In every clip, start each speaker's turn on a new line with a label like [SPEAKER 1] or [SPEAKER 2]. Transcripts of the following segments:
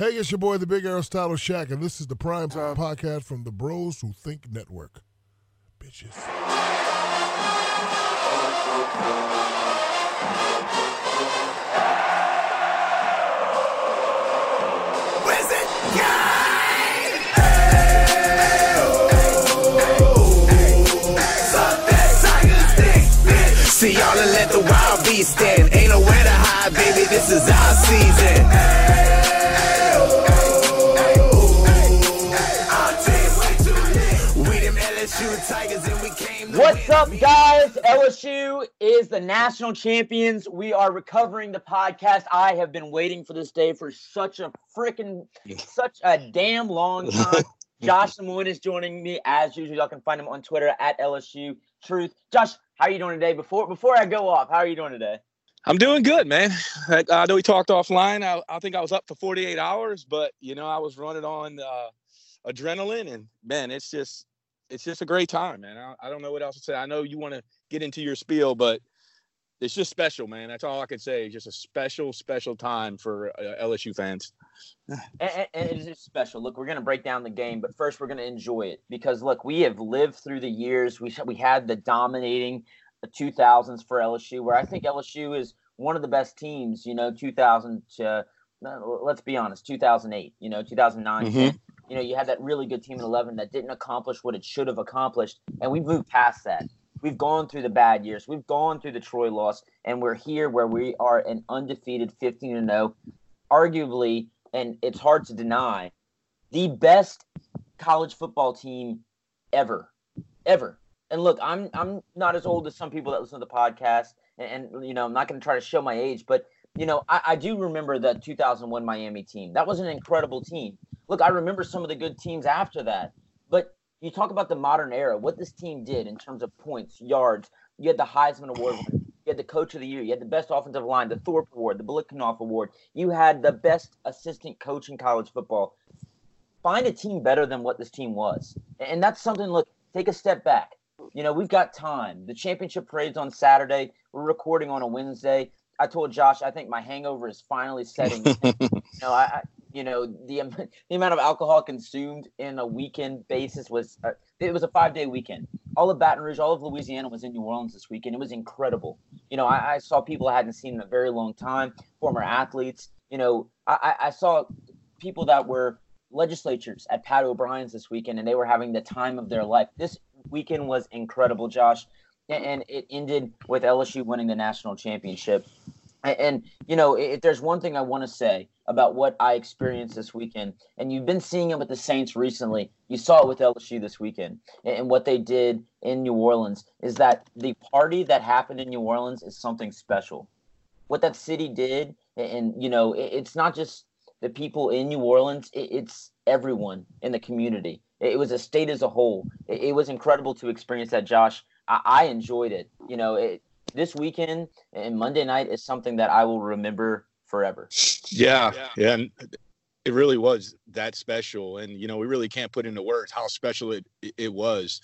[SPEAKER 1] Hey, it's your boy, the Big Aristotle Shaq, and this is the Prime Time Podcast from the Bros Who Think Network. Bitches.
[SPEAKER 2] See y'all and let the wild beast in. Ain't nowhere to hide, baby. This is our season. We
[SPEAKER 3] What's up, guys? LSU is the national champions. We are recovering the podcast. I have been waiting for this day for such a freaking, such a damn long time. Josh Samoin is joining me as usual. Y'all can find him on Twitter at LSU Truth. Josh, how are you doing today? Before before I go off, how are you doing today?
[SPEAKER 4] I'm doing good, man. I, I know we talked offline. I, I think I was up for 48 hours, but you know I was running on uh, adrenaline, and man, it's just it's just a great time, man. I, I don't know what else to say. I know you want to get into your spiel, but it's just special, man. That's all I can say. Just a special, special time for uh, LSU fans.
[SPEAKER 3] And, and- and it is special. Look, we're going to break down the game, but first we're going to enjoy it because look, we have lived through the years. We we had the dominating 2000s for LSU, where I think LSU is one of the best teams. You know, 2000 to let's be honest, 2008. You know, 2009.
[SPEAKER 4] Mhm.
[SPEAKER 3] 10. You know, you had that really good team in 11 that didn't accomplish what it should have accomplished, and we've moved past that. We've gone through the bad years. We've gone through the Troy loss, and we're here where we are an undefeated 15 and 0, arguably, and it's hard to deny, the best college football team ever, ever. And look, I'm I'm not as old as some people that listen to the podcast, and, and you know I'm not going to try to show my age, but you know I, I do remember the 2001 Miami team. That was an incredible team. Look, I remember some of the good teams after that, but you talk about the modern era, what this team did in terms of points, yards. You had the Heisman Award, you had the Coach of the Year, you had the best offensive line, the Thorpe Award, the Biletnikoff Award. You had the best assistant coach in college football. Find a team better than what this team was, and that's something. Look, take a step back. You know, we've got time. The championship parade's on Saturday. We're recording on a Wednesday. I told Josh I think my hangover is finally setting. in. you know, I you know the the amount of alcohol consumed in a weekend basis was uh, it was a five day weekend. All of Baton Rouge, all of Louisiana was in New Orleans this weekend. It was incredible. You know, I, I saw people I hadn't seen in a very long time, former athletes. You know, I, I saw people that were legislatures at Pat O'Brien's this weekend, and they were having the time of their life. This weekend was incredible, Josh, and it ended with LSU winning the national championship. And, you know, if there's one thing I want to say about what I experienced this weekend, and you've been seeing it with the Saints recently, you saw it with LSU this weekend, and, what they did in New Orleans is that the party that happened in New Orleans is something special. What that city did, and, you know, it's not just the people in New Orleans, it's everyone in the community. It, was a state as a whole. It, was incredible to experience that, Josh. I, I enjoyed it. You know, it, this weekend and Monday night is something that I will remember forever.
[SPEAKER 4] Yeah, yeah, and it really was that special, and you know we really can't put into words how special it it was.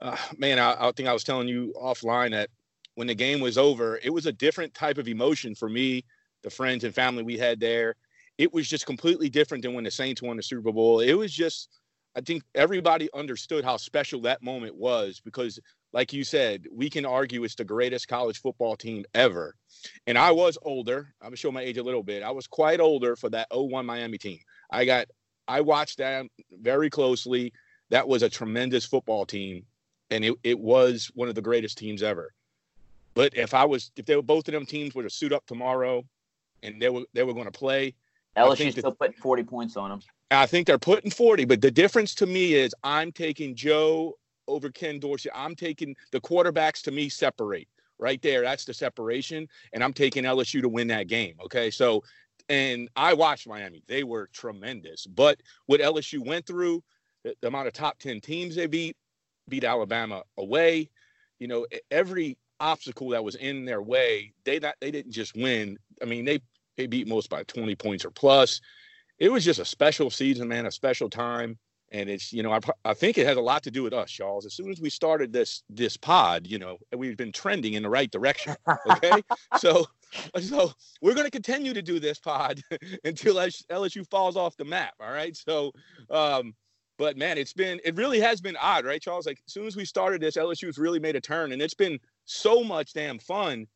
[SPEAKER 4] Uh, man, I, I think I was telling you offline that when the game was over, it was a different type of emotion for me, the friends and family we had there. It was just completely different than when the Saints won the Super Bowl. It was just, I think everybody understood how special that moment was because, like you said, we can argue it's the greatest college football team ever. And I was older. I'm gonna show my age a little bit. I was quite older for that 01 Miami team. I got I watched that very closely. That was a tremendous football team. And it, it was one of the greatest teams ever. But if I was if they were both of them teams were to suit up tomorrow and they were they were going to play, I
[SPEAKER 3] LSU
[SPEAKER 4] think that-
[SPEAKER 3] still putting 40 points on them.
[SPEAKER 4] I think they're putting 40, but the difference to me is I'm taking Joe over Ken Dorsey. I'm taking the quarterbacks to me separate right there. That's the separation. And I'm taking LSU to win that game. Okay. So, and I watched Miami. They were tremendous. But what LSU went through, the, the amount of top 10 teams they beat, beat Alabama away, you know, every obstacle that was in their way, they not they didn't just win. I mean, they they beat most by 20 points or plus it was just a special season, man, a special time. And it's, you know, I, I think it has a lot to do with us, Charles. As soon as we started this this pod, you know, we've been trending in the right direction. Okay. so so we're going to continue to do this pod until LSU falls off the map. All right. So, um, but man, it's been, it really has been odd, right, Charles? Like, as soon as we started this, LSU's really made a turn, and it's been so much damn fun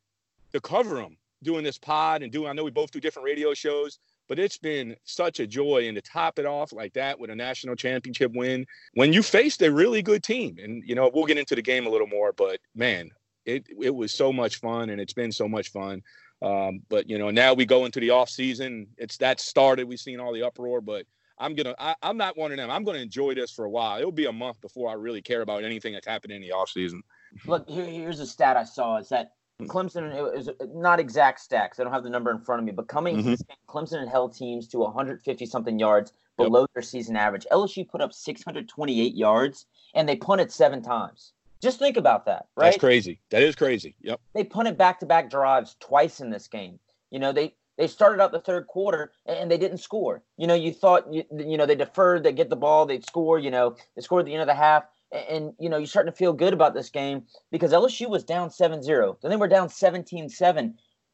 [SPEAKER 4] to cover them doing this pod and doing, I know we both do different radio shows, but it's been such a joy. And to top it off like that with a national championship win, when you faced a really good team, and, you know, we'll get into the game a little more, but man, it, it was so much fun and it's been so much fun. Um, but you know, now we go into the off season. It's that started. We've seen all the uproar, but I'm gonna. I, am not one of them. I'm gonna enjoy this for a while. It'll be a month before I really care about anything that's happening in the off season.
[SPEAKER 3] Look, here, here's a stat I saw: is that Clemson is not exact stacks. I don't have the number in front of me, but coming mm-hmm. Clemson had held teams to 150 something yards below yep. their season average. LSU put up 628 yards, and they punted seven times. Just think about that, right?
[SPEAKER 4] That's crazy. That is crazy. Yep.
[SPEAKER 3] They punted back-to-back drives twice in this game. You know, they they started out the third quarter and they didn't score. You know, you thought you, you know they deferred, they get the ball, they'd score. You know, they scored at the end of the half, and, you know you're starting to feel good about this game because LSU was down 7-0. Then they were down 17-7.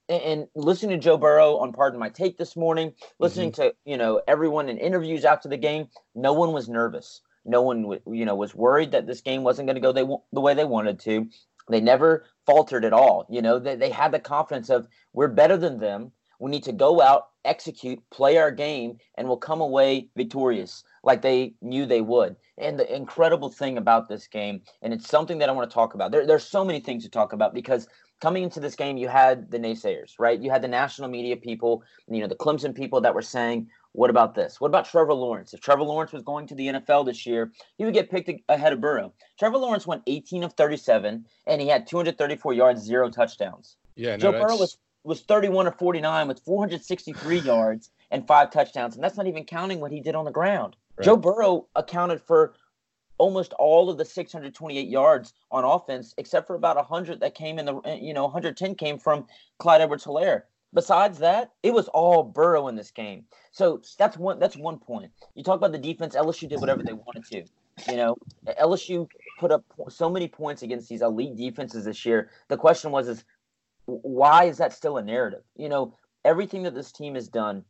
[SPEAKER 3] And, and listening to Joe Burrow on Pardon My Take this morning, listening mm-hmm. to you know everyone in interviews after the game, no one was nervous. No one, you know, was worried that this game wasn't going to go they, the way they wanted to. They never faltered at all. You know, they, they had the confidence of we're better than them. We need to go out, execute, play our game, and we'll come away victorious like they knew they would. And the incredible thing about this game, and it's something that I want to talk about. There, there's so many things to talk about because coming into this game, you had the naysayers, right? You had the national media people, you know, the Clemson people that were saying, what about this? What about Trevor Lawrence? If Trevor Lawrence was going to the NFL this year, he would get picked ahead of Burrow. Trevor Lawrence went 18 of 37, and he had 234 yards, zero touchdowns.
[SPEAKER 4] Yeah, no,
[SPEAKER 3] Joe Burrow was was 31 of 49 with 463 yards and five touchdowns, and that's not even counting what he did on the ground. Right. Joe Burrow accounted for almost all of the 628 yards on offense, except for about 100 that came in the you know 110 came from Clyde Edwards-Helaire. Besides that, it was all Burrow in this game. So that's one. That's one point. You talk about the defense. LSU did whatever they wanted to. You know, LSU put up so many points against these elite defenses this year. The question was, is why is that still a narrative? You know, everything that this team has done.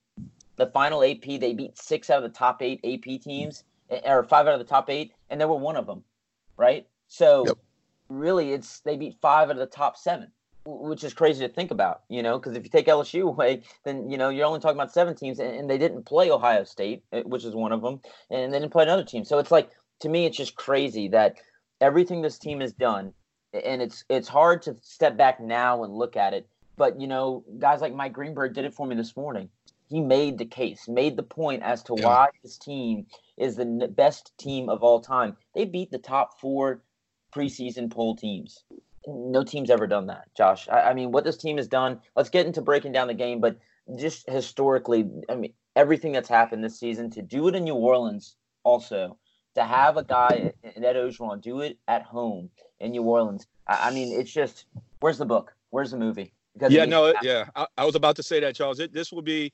[SPEAKER 3] The final AP, they beat six out of the top eight AP teams, eh, or five out of the top eight, and they were one of them, right? So, yep. really, it's they beat five out of the top seven which is crazy to think about, you know, because if you take LSU away, then you know you're only talking about seven teams, and, and, they didn't play Ohio State, eh, which is one of them, and they didn't play another team. So it's like to me, it's just crazy that everything this team has done, and it's it's hard to step back now and look at it. But you know, guys like Mike Greenberg did it for me this morning. He made the case, made the point as to yeah. why this team is the best team of all time. They beat the top four preseason poll teams no team's ever done that, Josh. I, I, mean, what this team has done. Let's get into breaking down the game, but just historically, I mean, everything that's happened this season to do it in New Orleans, also to have a guy Ed Orgeron do it at home in New Orleans. I, I, mean, it's just where's the book? Where's the movie?
[SPEAKER 4] Because yeah, no, yeah, I, I, was about to say that, Charles. It, this will be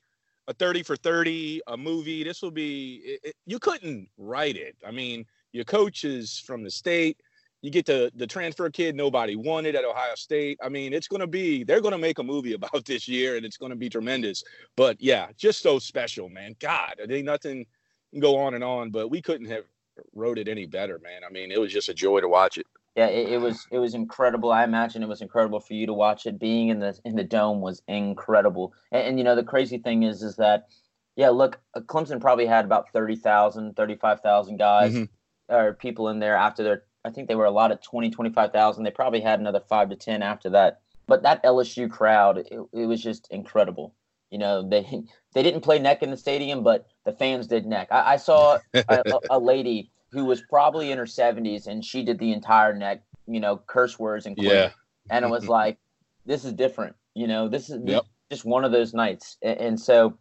[SPEAKER 4] a thirty for thirty, a movie. This will be. It, it, you couldn't write it. I mean, your coach is from the state you get the the transfer kid nobody wanted at Ohio State. I mean, it's going to be they're going to make a movie about this year, and it's going to be tremendous. But yeah, just so special, man. God, I think nothing can go on and on, but we couldn't have wrote it any better, man. I mean, it was just a joy to watch it.
[SPEAKER 3] Yeah, it, it was it was incredible. I imagine it was incredible for you to watch it. Being in the in the dome was incredible. And, and you know, the crazy thing is, is that yeah, look, uh, Clemson probably had about 30,000, 35,000 guys mm-hmm. or people in there after their I think they were allotted 20, 25,000. They probably had another five to 10 after that. But that LSU crowd, it, it was just incredible. You know, they they didn't play neck in the stadium, but the fans did neck. I, I saw a, a, lady who was probably in her 70s, and she did the entire neck, you know, curse words and
[SPEAKER 4] yeah.
[SPEAKER 3] and it was mm-hmm. like, this is different. You know, this is yep. just one of those nights. And, and so,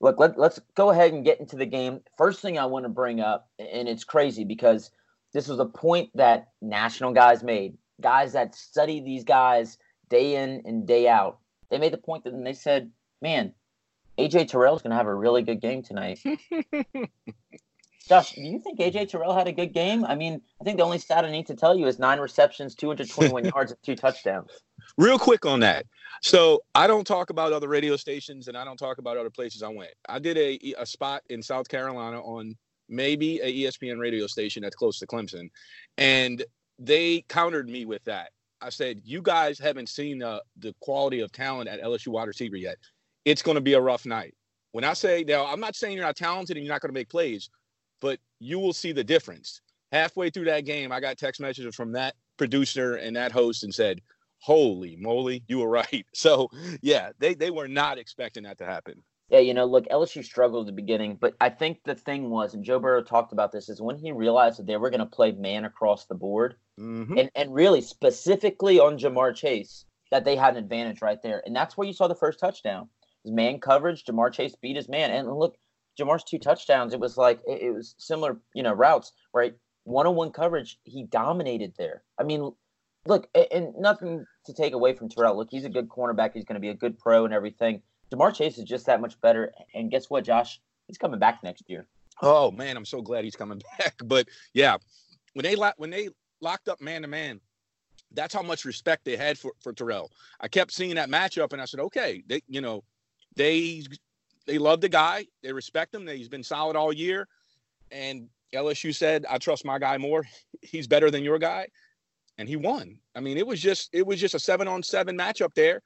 [SPEAKER 3] look, let, let's go ahead and get into the game. First thing I want to bring up, and it's crazy because – this was a point that national guys made, guys that study these guys day in and day out. They made the point that they said, man, AJ Terrell is going to have a really good game tonight. Josh, do you think AJ Terrell had a good game? I mean, I think the only stat I need to tell you is nine receptions, 221 yards, and two touchdowns.
[SPEAKER 4] real quick on that. So I don't talk about other radio stations and I don't talk about other places I went. I did a, a spot in South Carolina on maybe a ESPN radio station that's close to Clemson. And they countered me with that. I said, you guys haven't seen the, the quality of talent at LSU wide receiver yet. It's going to be a rough night. When I say now, I'm not saying you're not talented and you're not going to make plays, but you will see the difference. Halfway through that game, I got text messages from that producer and that host and said, holy moly, you were right. So yeah, they they were not expecting that to happen.
[SPEAKER 3] Yeah, you know, look, LSU struggled at the beginning, but I think the thing was, and Joe Burrow talked about this, is when he realized that they were going to play man across the board, mm-hmm. and and really specifically on Ja'Marr Chase, that they had an advantage right there, and that's where you saw the first touchdown. His man coverage, Ja'Marr Chase beat his man, and look, Ja'Marr's two touchdowns, it was like it, it was similar, you know, routes, right? One-on-one coverage, he dominated there. I mean, look, and nothing to take away from Terrell. Look, he's a good cornerback. He's going to be a good pro and everything. Ja'Marr Chase is just that much better. And guess what, Josh? He's coming back next year.
[SPEAKER 4] Oh man, I'm so glad he's coming back. But yeah, when they when they locked up man to man, that's how much respect they had for for Terrell. I kept seeing that matchup, and I said, okay, they you know they they love the guy, they respect him. He's been solid all year, and LSU said, I trust my guy more. He's better than your guy and he won. I mean, it was just it was just a seven on seven matchup there,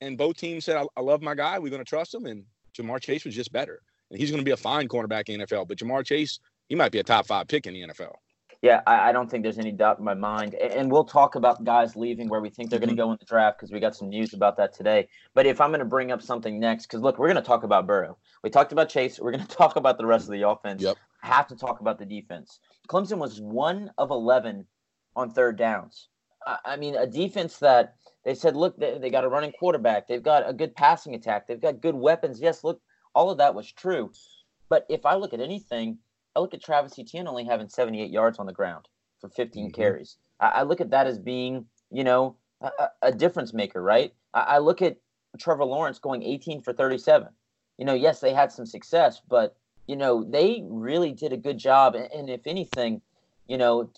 [SPEAKER 4] and both teams said, I, I love my guy. We're going to trust him." And Ja'Marr Chase was just better, and he's going to be a fine cornerback in the NFL. But Ja'Marr Chase, he might be a top five pick in the NFL.
[SPEAKER 3] Yeah, I, I don't think there's any doubt in my mind. And, and we'll talk about guys leaving where we think they're going to mm-hmm. go in the draft because we got some news about that today. But if I'm going to bring up something next, because look, we're going to talk about Burrow. We talked about Chase. We're going to talk about the rest of the offense.
[SPEAKER 4] Yep.
[SPEAKER 3] I have to talk about the defense. Clemson was one of 11 on third downs. I mean, a defense that they said, look, they, they got a running quarterback. They've got a good passing attack. They've got good weapons. Yes, look, all of that was true. But if I look at anything, I look at Travis Etienne only having 78 yards on the ground for 15 mm-hmm. carries. I, I, look at that as being, you know, a, a difference maker, right? I, I look at Trevor Lawrence going 18 for 37. You know, yes, they had some success, but you know they really did a good job. And, and if anything, you know,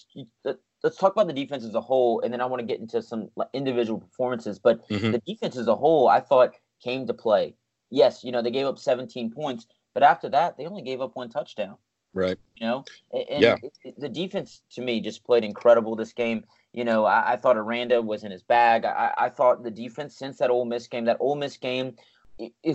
[SPEAKER 3] let's talk about the defense as a whole, and then I want to get into some individual performances. But mm-hmm. the defense as a whole, I thought came to play. Yes, you know they gave up 17 points, but after that, they only gave up one touchdown.
[SPEAKER 4] Right.
[SPEAKER 3] You know, and yeah. It, it, the defense to me just played incredible this game. You know, I, I thought Aranda was in his bag. I, I, thought the defense since that Ole Miss game, that Ole Miss game,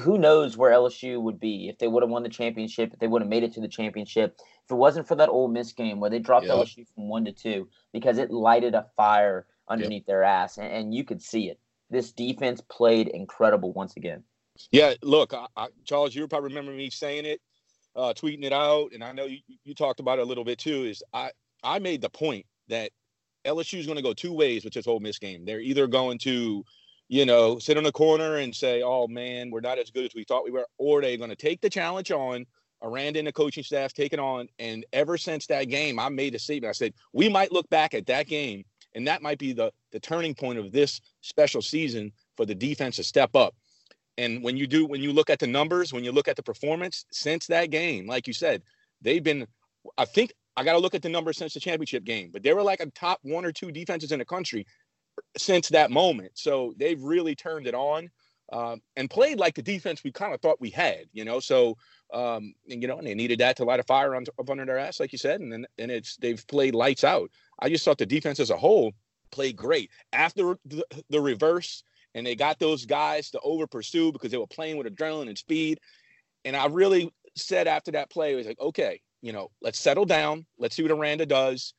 [SPEAKER 3] who knows where LSU would be if they would have won the championship, if they would have made it to the championship. If it wasn't for that Ole Miss game where they dropped. LSU from one to two, because it lighted a fire underneath yep. their ass, and, and, you could see it. This defense played incredible once again.
[SPEAKER 4] Yeah, look, I, I, Charles, you probably remember me saying it, uh, tweeting it out, and I know you, you talked about it a little bit too. Is I I made the point that LSU is going to go two ways with this Ole Miss game. They're either going to you know, sit on the corner and say, "Oh man, we're not as good as we thought we were," or they're going to take the challenge on. Aranda and the coaching staff taking on, and ever since that game, I made a statement. I said we might look back at that game, and that might be the the turning point of this special season for the defense to step up. And when you do, when you look at the numbers, when you look at the performance since that game, like you said, they've been. I think I got to look at the numbers since the championship game, but they were like a top one or two defenses in the country since that moment. So they've really turned it on um, and played like the defense we kind of thought we had, you know. So um, and, you know, and they needed that to light a fire on, up under their ass, like you said, and then and it's they've played lights out. I just thought the defense as a whole played great after the, the reverse, and they got those guys to over pursue because they were playing with adrenaline and speed. And I really said after that play, it was like, okay, you know, let's settle down, let's see what Aranda does.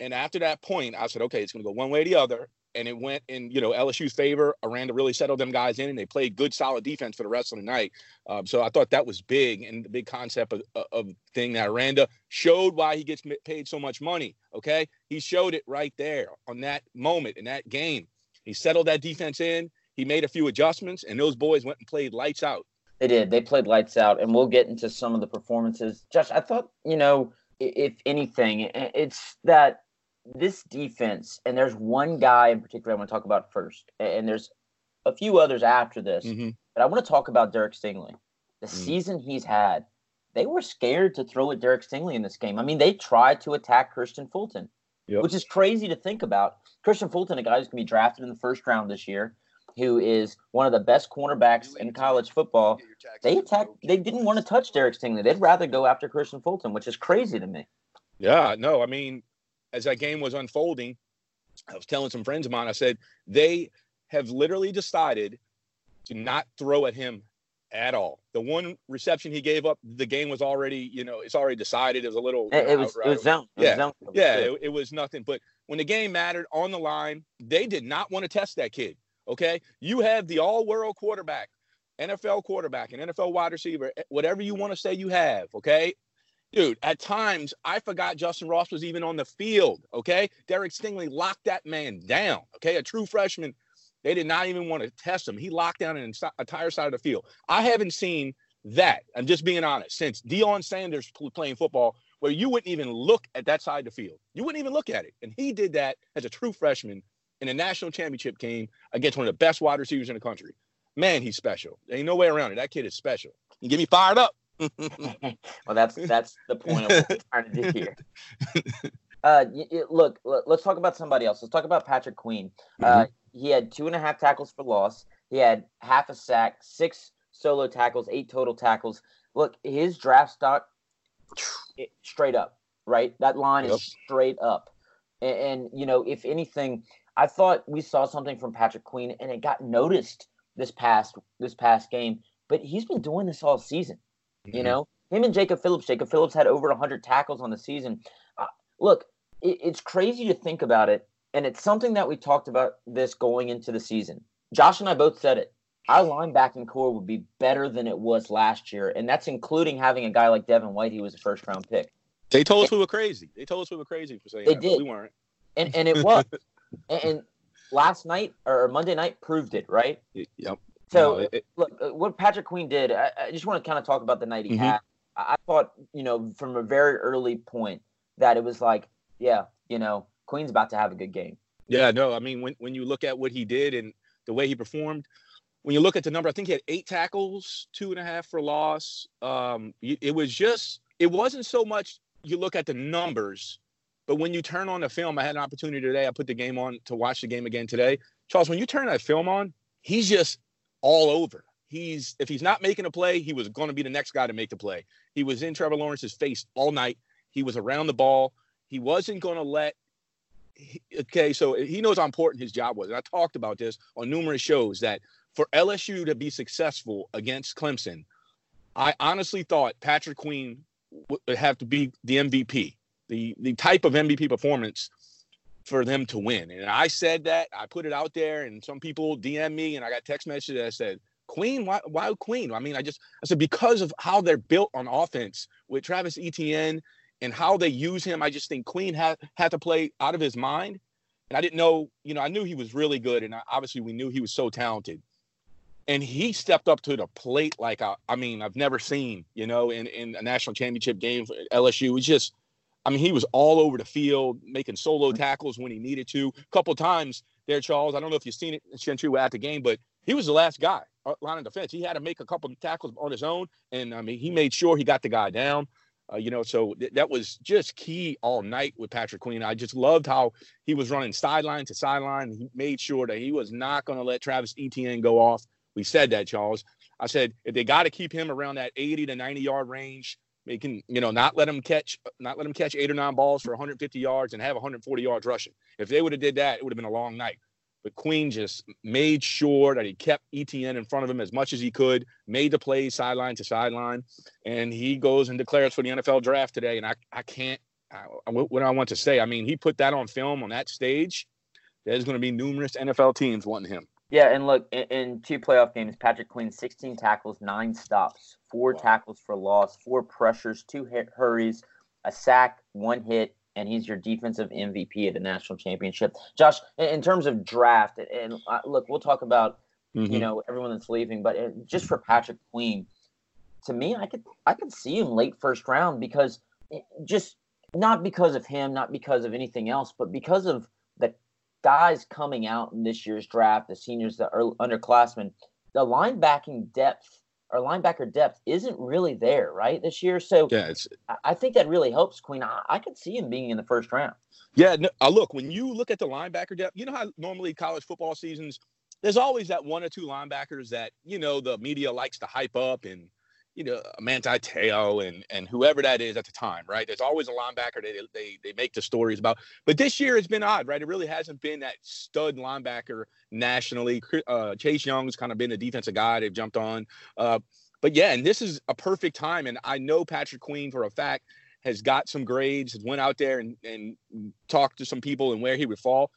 [SPEAKER 4] And after that point, I said, okay, it's going to go one way or the other and it went in you know LSU's favor. Aranda really settled them guys in, and they played good, solid defense for the rest of the night. Um, so I thought that was big, and the big concept of, of thing that Aranda showed why he gets paid so much money. Okay, he showed it right there on that moment in that game. He settled that defense in. He made a few adjustments, and those boys went and played lights out.
[SPEAKER 3] They did. They played lights out, and we'll get into some of the performances. Josh, I thought you know, if anything, it's that this defense, and there's one guy in particular I want to talk about first, and there's a few others after this, mm-hmm. but I want to talk about Derek Stingley. The mm-hmm. season he's had, they were scared to throw at Derek Stingley in this game. I mean, they tried to attack Kristian Fulton, yep. which is crazy to think about. Kristian Fulton, a guy who's going to be drafted in the first round this year, who is one of the best cornerbacks in college football, they attack. They didn't want to touch Derek Stingley. They'd rather go after Kristian Fulton, which is crazy to me.
[SPEAKER 4] Yeah, no, I mean, as that game was unfolding, I was telling some friends of mine. I said they have literally decided to not throw at him at all. The one reception he gave up, the game was already, you know, it's already decided. It was a little.
[SPEAKER 3] It, it was, it was zone. It
[SPEAKER 4] yeah,
[SPEAKER 3] was zone.
[SPEAKER 4] yeah, it, it was nothing. But when the game mattered on the line, they did not want to test that kid. Okay, you have the all-world quarterback, NFL quarterback, an NFL wide receiver, eh, whatever you want to say you have. Okay, dude. At times, I forgot Justin Ross was even on the field. Okay, Derek Stingley locked that man down. Okay, a true freshman they did not even want to test him. He locked down an entire side of the field. I haven't seen that. I'm just being honest. Since Deion Sanders playing football, where you wouldn't even look at that side of the field, you wouldn't even look at it, and he did that as a true freshman in a national championship game against one of the best wide receivers in the country. Man, he's special. There ain't no way around it. That kid is special. You get me fired up.
[SPEAKER 3] well, that's that's the point of what we're trying to do here. Uh, look, let's talk about somebody else. Let's talk about Patrick Queen. Uh, mm-hmm. He had two and a half tackles for loss. He had half a sack, six solo tackles, eight total tackles. Look, his draft stock straight up, right? That line yep. is straight up. And, and, you know, if anything, I thought we saw something from Patrick Queen, and it got noticed this past this past game. But he's been doing this all season. Mm-hmm. You know, him and Jacob Phillips. Jacob Phillips had over 100 tackles on the season. Uh, look, it, it's crazy to think about it and it's something that we talked about this going into the season. Josh and I both said it. Our linebacking core would be better than it was last year, and that's including having a guy like Devin White, who was a first round pick.
[SPEAKER 4] They told us we were crazy. They told us we were crazy for saying
[SPEAKER 3] they
[SPEAKER 4] that,
[SPEAKER 3] did.
[SPEAKER 4] we weren't.
[SPEAKER 3] And and it was. and, and, last night or Monday night proved it, right?
[SPEAKER 4] Yep.
[SPEAKER 3] So no, it, look, uh, what Patrick Queen did. I, I, just want to kind of talk about the night he mm-hmm. had. I thought, you know, from a very early point that it was like, yeah, you know, Queen's about to have a good game.
[SPEAKER 4] Yeah, no, I mean when when you look at what he did and the way he performed, when you look at the number, I think he had eight tackles, two and a half for loss. Um, it was just it wasn't so much you look at the numbers, but when you turn on the film, I had an opportunity today. I put the game on to watch the game again today. Charles, when you turn that film on, he's just all over. He's if he's not making a play, he was going to be the next guy to make the play. He was in Trevor Lawrence's face all night. He was around the ball. He wasn't going to let okay, so he knows how important his job was. And I talked about this on numerous shows that for LSU to be successful against Clemson, I honestly thought Patrick Queen would have to be the MVP, the the type of MVP performance for them to win. And I said that, I put it out there, and some people DM me, and I got text messages that said, Queen, why, why Queen? I mean, I just, I said, because of how they're built on offense with Travis Etienne and how they use him, I just think Queen had had to play out of his mind. And I didn't know, you know, I knew he was really good, and obviously we knew he was so talented. And he stepped up to the plate like I, I mean, I've never seen, you know, in, in a national championship game for LSU. It's just, I mean, he was all over the field, making solo mm-hmm. tackles when he needed to. A couple times there, Charles. I don't know if you've seen it, Shenchu, at the game, but he was the last guy uh, line of defense. He had to make a couple of tackles on his own, and I mean, he made sure he got the guy down. Uh, you know, so th- that was just key all night with Patrick Queen. I just loved how he was running sideline to sideline. He made sure that he was not going to let Travis Etienne go off. We said that, Charles. I said if they got to keep him around that 80 to 90 yard range, they can, you know, not let him catch, not let him catch eight or nine balls for 150 yards and have 140 yards rushing. If they would have did that, it would have been a long night. But Queen just made sure that he kept Etienne in front of him as much as he could, made the plays sideline to sideline, and he goes and declares for the NFL draft today. And I, I can't, I, what I want to say? I mean, he put that on film on that stage. There's going to be numerous NFL teams wanting him.
[SPEAKER 3] Yeah, and look, in, in two playoff games, Patrick Queen, 16 tackles, nine stops, four wow. tackles for loss, four pressures, two hit hurries, a sack, one hit, and he's your defensive MVP at the national championship. Josh, in terms of draft, and uh, look, we'll talk about mm-hmm. you know everyone that's leaving, but uh, just for Patrick Queen, to me, I could I could see him late first round because eh, just not because of him, not because of anything else, but because of guys coming out in this year's draft, the seniors, the early, underclassmen, the linebacking depth or linebacker depth isn't really there, right, this year. So
[SPEAKER 4] yeah,
[SPEAKER 3] I think that really helps Queen. I, I could see him being in the first round.
[SPEAKER 4] Yeah, no, uh, look, when you look at the linebacker depth, you know how normally college football seasons there's always that one or two linebackers that you know the media likes to hype up and you know Manti Te'o and and whoever that is at the time, right? There's always a linebacker they they they make the stories about. But this year has been odd, right? It really hasn't been that stud linebacker nationally. Uh, Chase Young's kind of been the defensive guy they've jumped on. Uh, but yeah, and this is a perfect time. And I know Patrick Queen for a fact has got some grades, has went out there and, and talked to some people and where he would fall.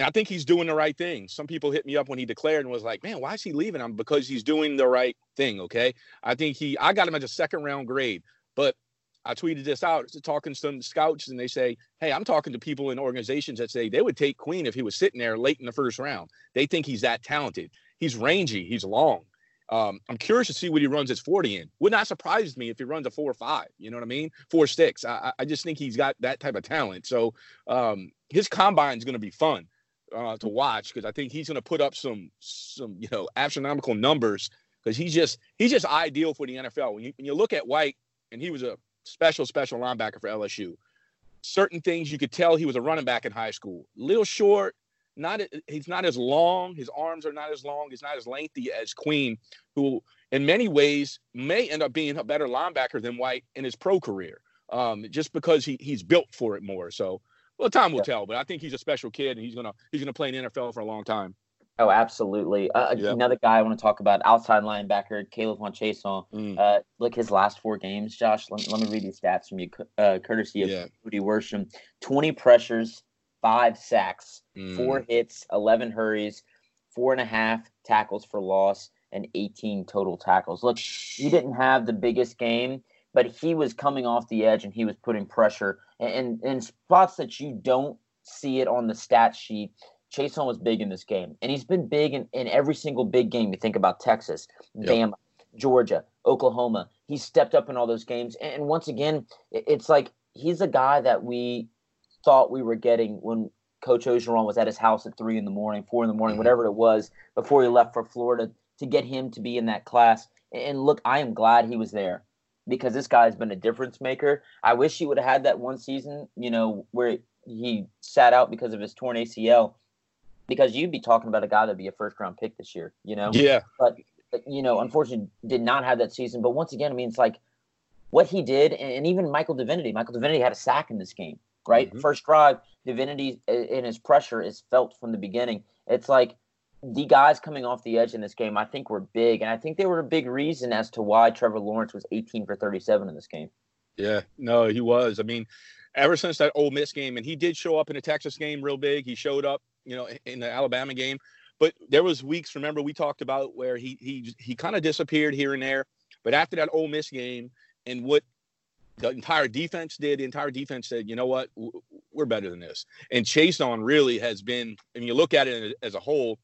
[SPEAKER 4] And I think he's doing the right thing. Some people hit me up when he declared and was like, man, why is he leaving? I'm because he's doing the right thing. Okay. I think he, I got him as a second round grade, but I tweeted this out talking to some scouts and they say, Hey, I'm talking to people in organizations that say they would take Queen if he was sitting there late in the first round. They think he's that talented. He's rangy, he's long. Um, I'm curious to see what he runs his 40 in. Would not surprise me if he runs a four or five. You know what I mean? Four six. I, I just think he's got that type of talent. So um, his combine is going to be fun uh, to watch because I think he's going to put up some some you know astronomical numbers because he's just he's just ideal for the NFL. When you, when you look at White, and he was a special special linebacker for LSU. Certain things you could tell he was a running back in high school. Little short, not he's not as long. His arms are not as long. He's not as lengthy as Queen, who in many ways may end up being a better linebacker than White in his pro career, um, just because he he's built for it more. So, well, time will yeah. tell. But I think he's a special kid, and he's gonna he's gonna play in the NFL for a long time.
[SPEAKER 3] Oh, absolutely. Uh, yeah. Another guy I want to talk about, outside linebacker K'Lavon Chaisson. Mm. Uh, look, his last four games, Josh. Let, let me read these stats from you, uh, courtesy of yeah. Rudy Worsham. Twenty pressures, five sacks, mm. four hits, 11 hurries, four and a half tackles for loss, and 18 total tackles. Look, he didn't have the biggest game, but he was coming off the edge and he was putting pressure. And in spots that you don't see it on the stat sheet, Chase Chaisson was big in this game. And he's been big in, in every single big game. You think about Texas, yep. Bama, Georgia, Oklahoma. He stepped up in all those games. And once again, it's like he's a guy that we thought we were getting when Coach Orgeron was at his house at three in the morning, four in the morning, mm-hmm. whatever it was, before he left for Florida to get him to be in that class. And look, I am glad he was there because this guy's been a difference maker. I wish he would have had that one season, you know, where he sat out because of his torn ACL. Because you'd be talking about a guy that'd be a first round pick this year, you know?
[SPEAKER 4] Yeah.
[SPEAKER 3] But, you know, unfortunately did not have that season. But once again, I mean, it's like what he did, and even Michael Divinity. Michael Divinity had a sack in this game right? Mm-hmm. First drive, Divinity in his pressure is felt from the beginning. It's like the guys coming off the edge in this game, I think, were big, and I think they were a big reason as to why Trevor Lawrence was 18 for 37 in this game.
[SPEAKER 4] Yeah, no, he was. I mean, ever since that Ole Miss game, and he did show up in a Texas game real big. He showed up, you know, in the Alabama game, but there was weeks. Remember, we talked about where he he he kind of disappeared here and there. But after that Ole Miss game, and what the entire defense did. The entire defense said, you know what, we're better than this. And Chaisson really has been, and you look at it as a whole,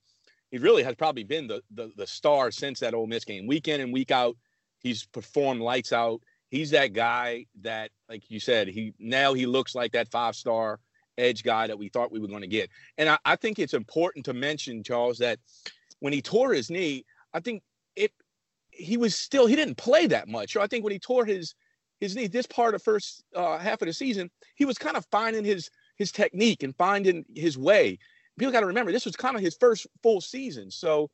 [SPEAKER 4] he really has probably been the, the the star since that Ole Miss game. Week in and week out, he's performed lights out. He's that guy that, like you said, he now he looks like that five star edge guy that we thought we were going to get. And I, I think it's important to mention, Charles, that when he tore his knee, I think it he was still he didn't play that much. So I think when he tore his his knee this part of first uh, half of the season, he was kind of finding his his technique and finding his way. People got to remember this was kind of his first full season. So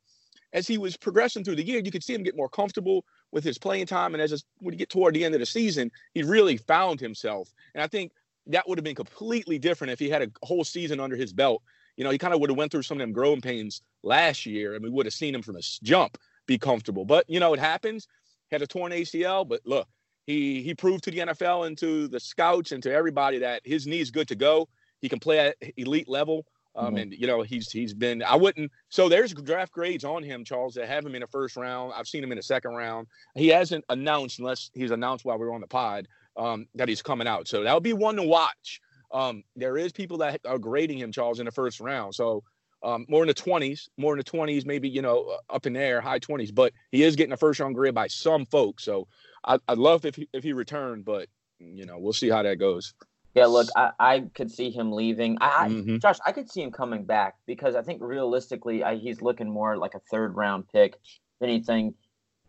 [SPEAKER 4] as he was progressing through the year, you could see him get more comfortable with his playing time. And as when you get toward the end of the season, he really found himself. And I think that would have been completely different if he had a whole season under his belt. You know, he kind of would have went through some of them growing pains last year, and we would have seen him from a jump be comfortable. But you know, it happens. Had a torn ACL, but look, he he proved to the NFL and to the scouts and to everybody that his knee is good to go. He can play at elite level. Um, mm-hmm. and you know he's he's been I wouldn't so there's draft grades on him Charles that have him in the first round. I've seen him in the second round. He hasn't announced unless he's announced while we are on the pod um, that he's coming out. So that would be one to watch. Um, there is people that are grading him Charles in the first round. So um, more in the 20s more in the 20s maybe you know up in there high 20s but he is getting a first round grade by some folks. So I, would love if he, if he returned, but you know, we'll see how that goes.
[SPEAKER 3] Yeah, look, I, I could see him leaving. I, mm-hmm. Josh, I could see him coming back because I think realistically, I, he's looking more like a third round pick than anything.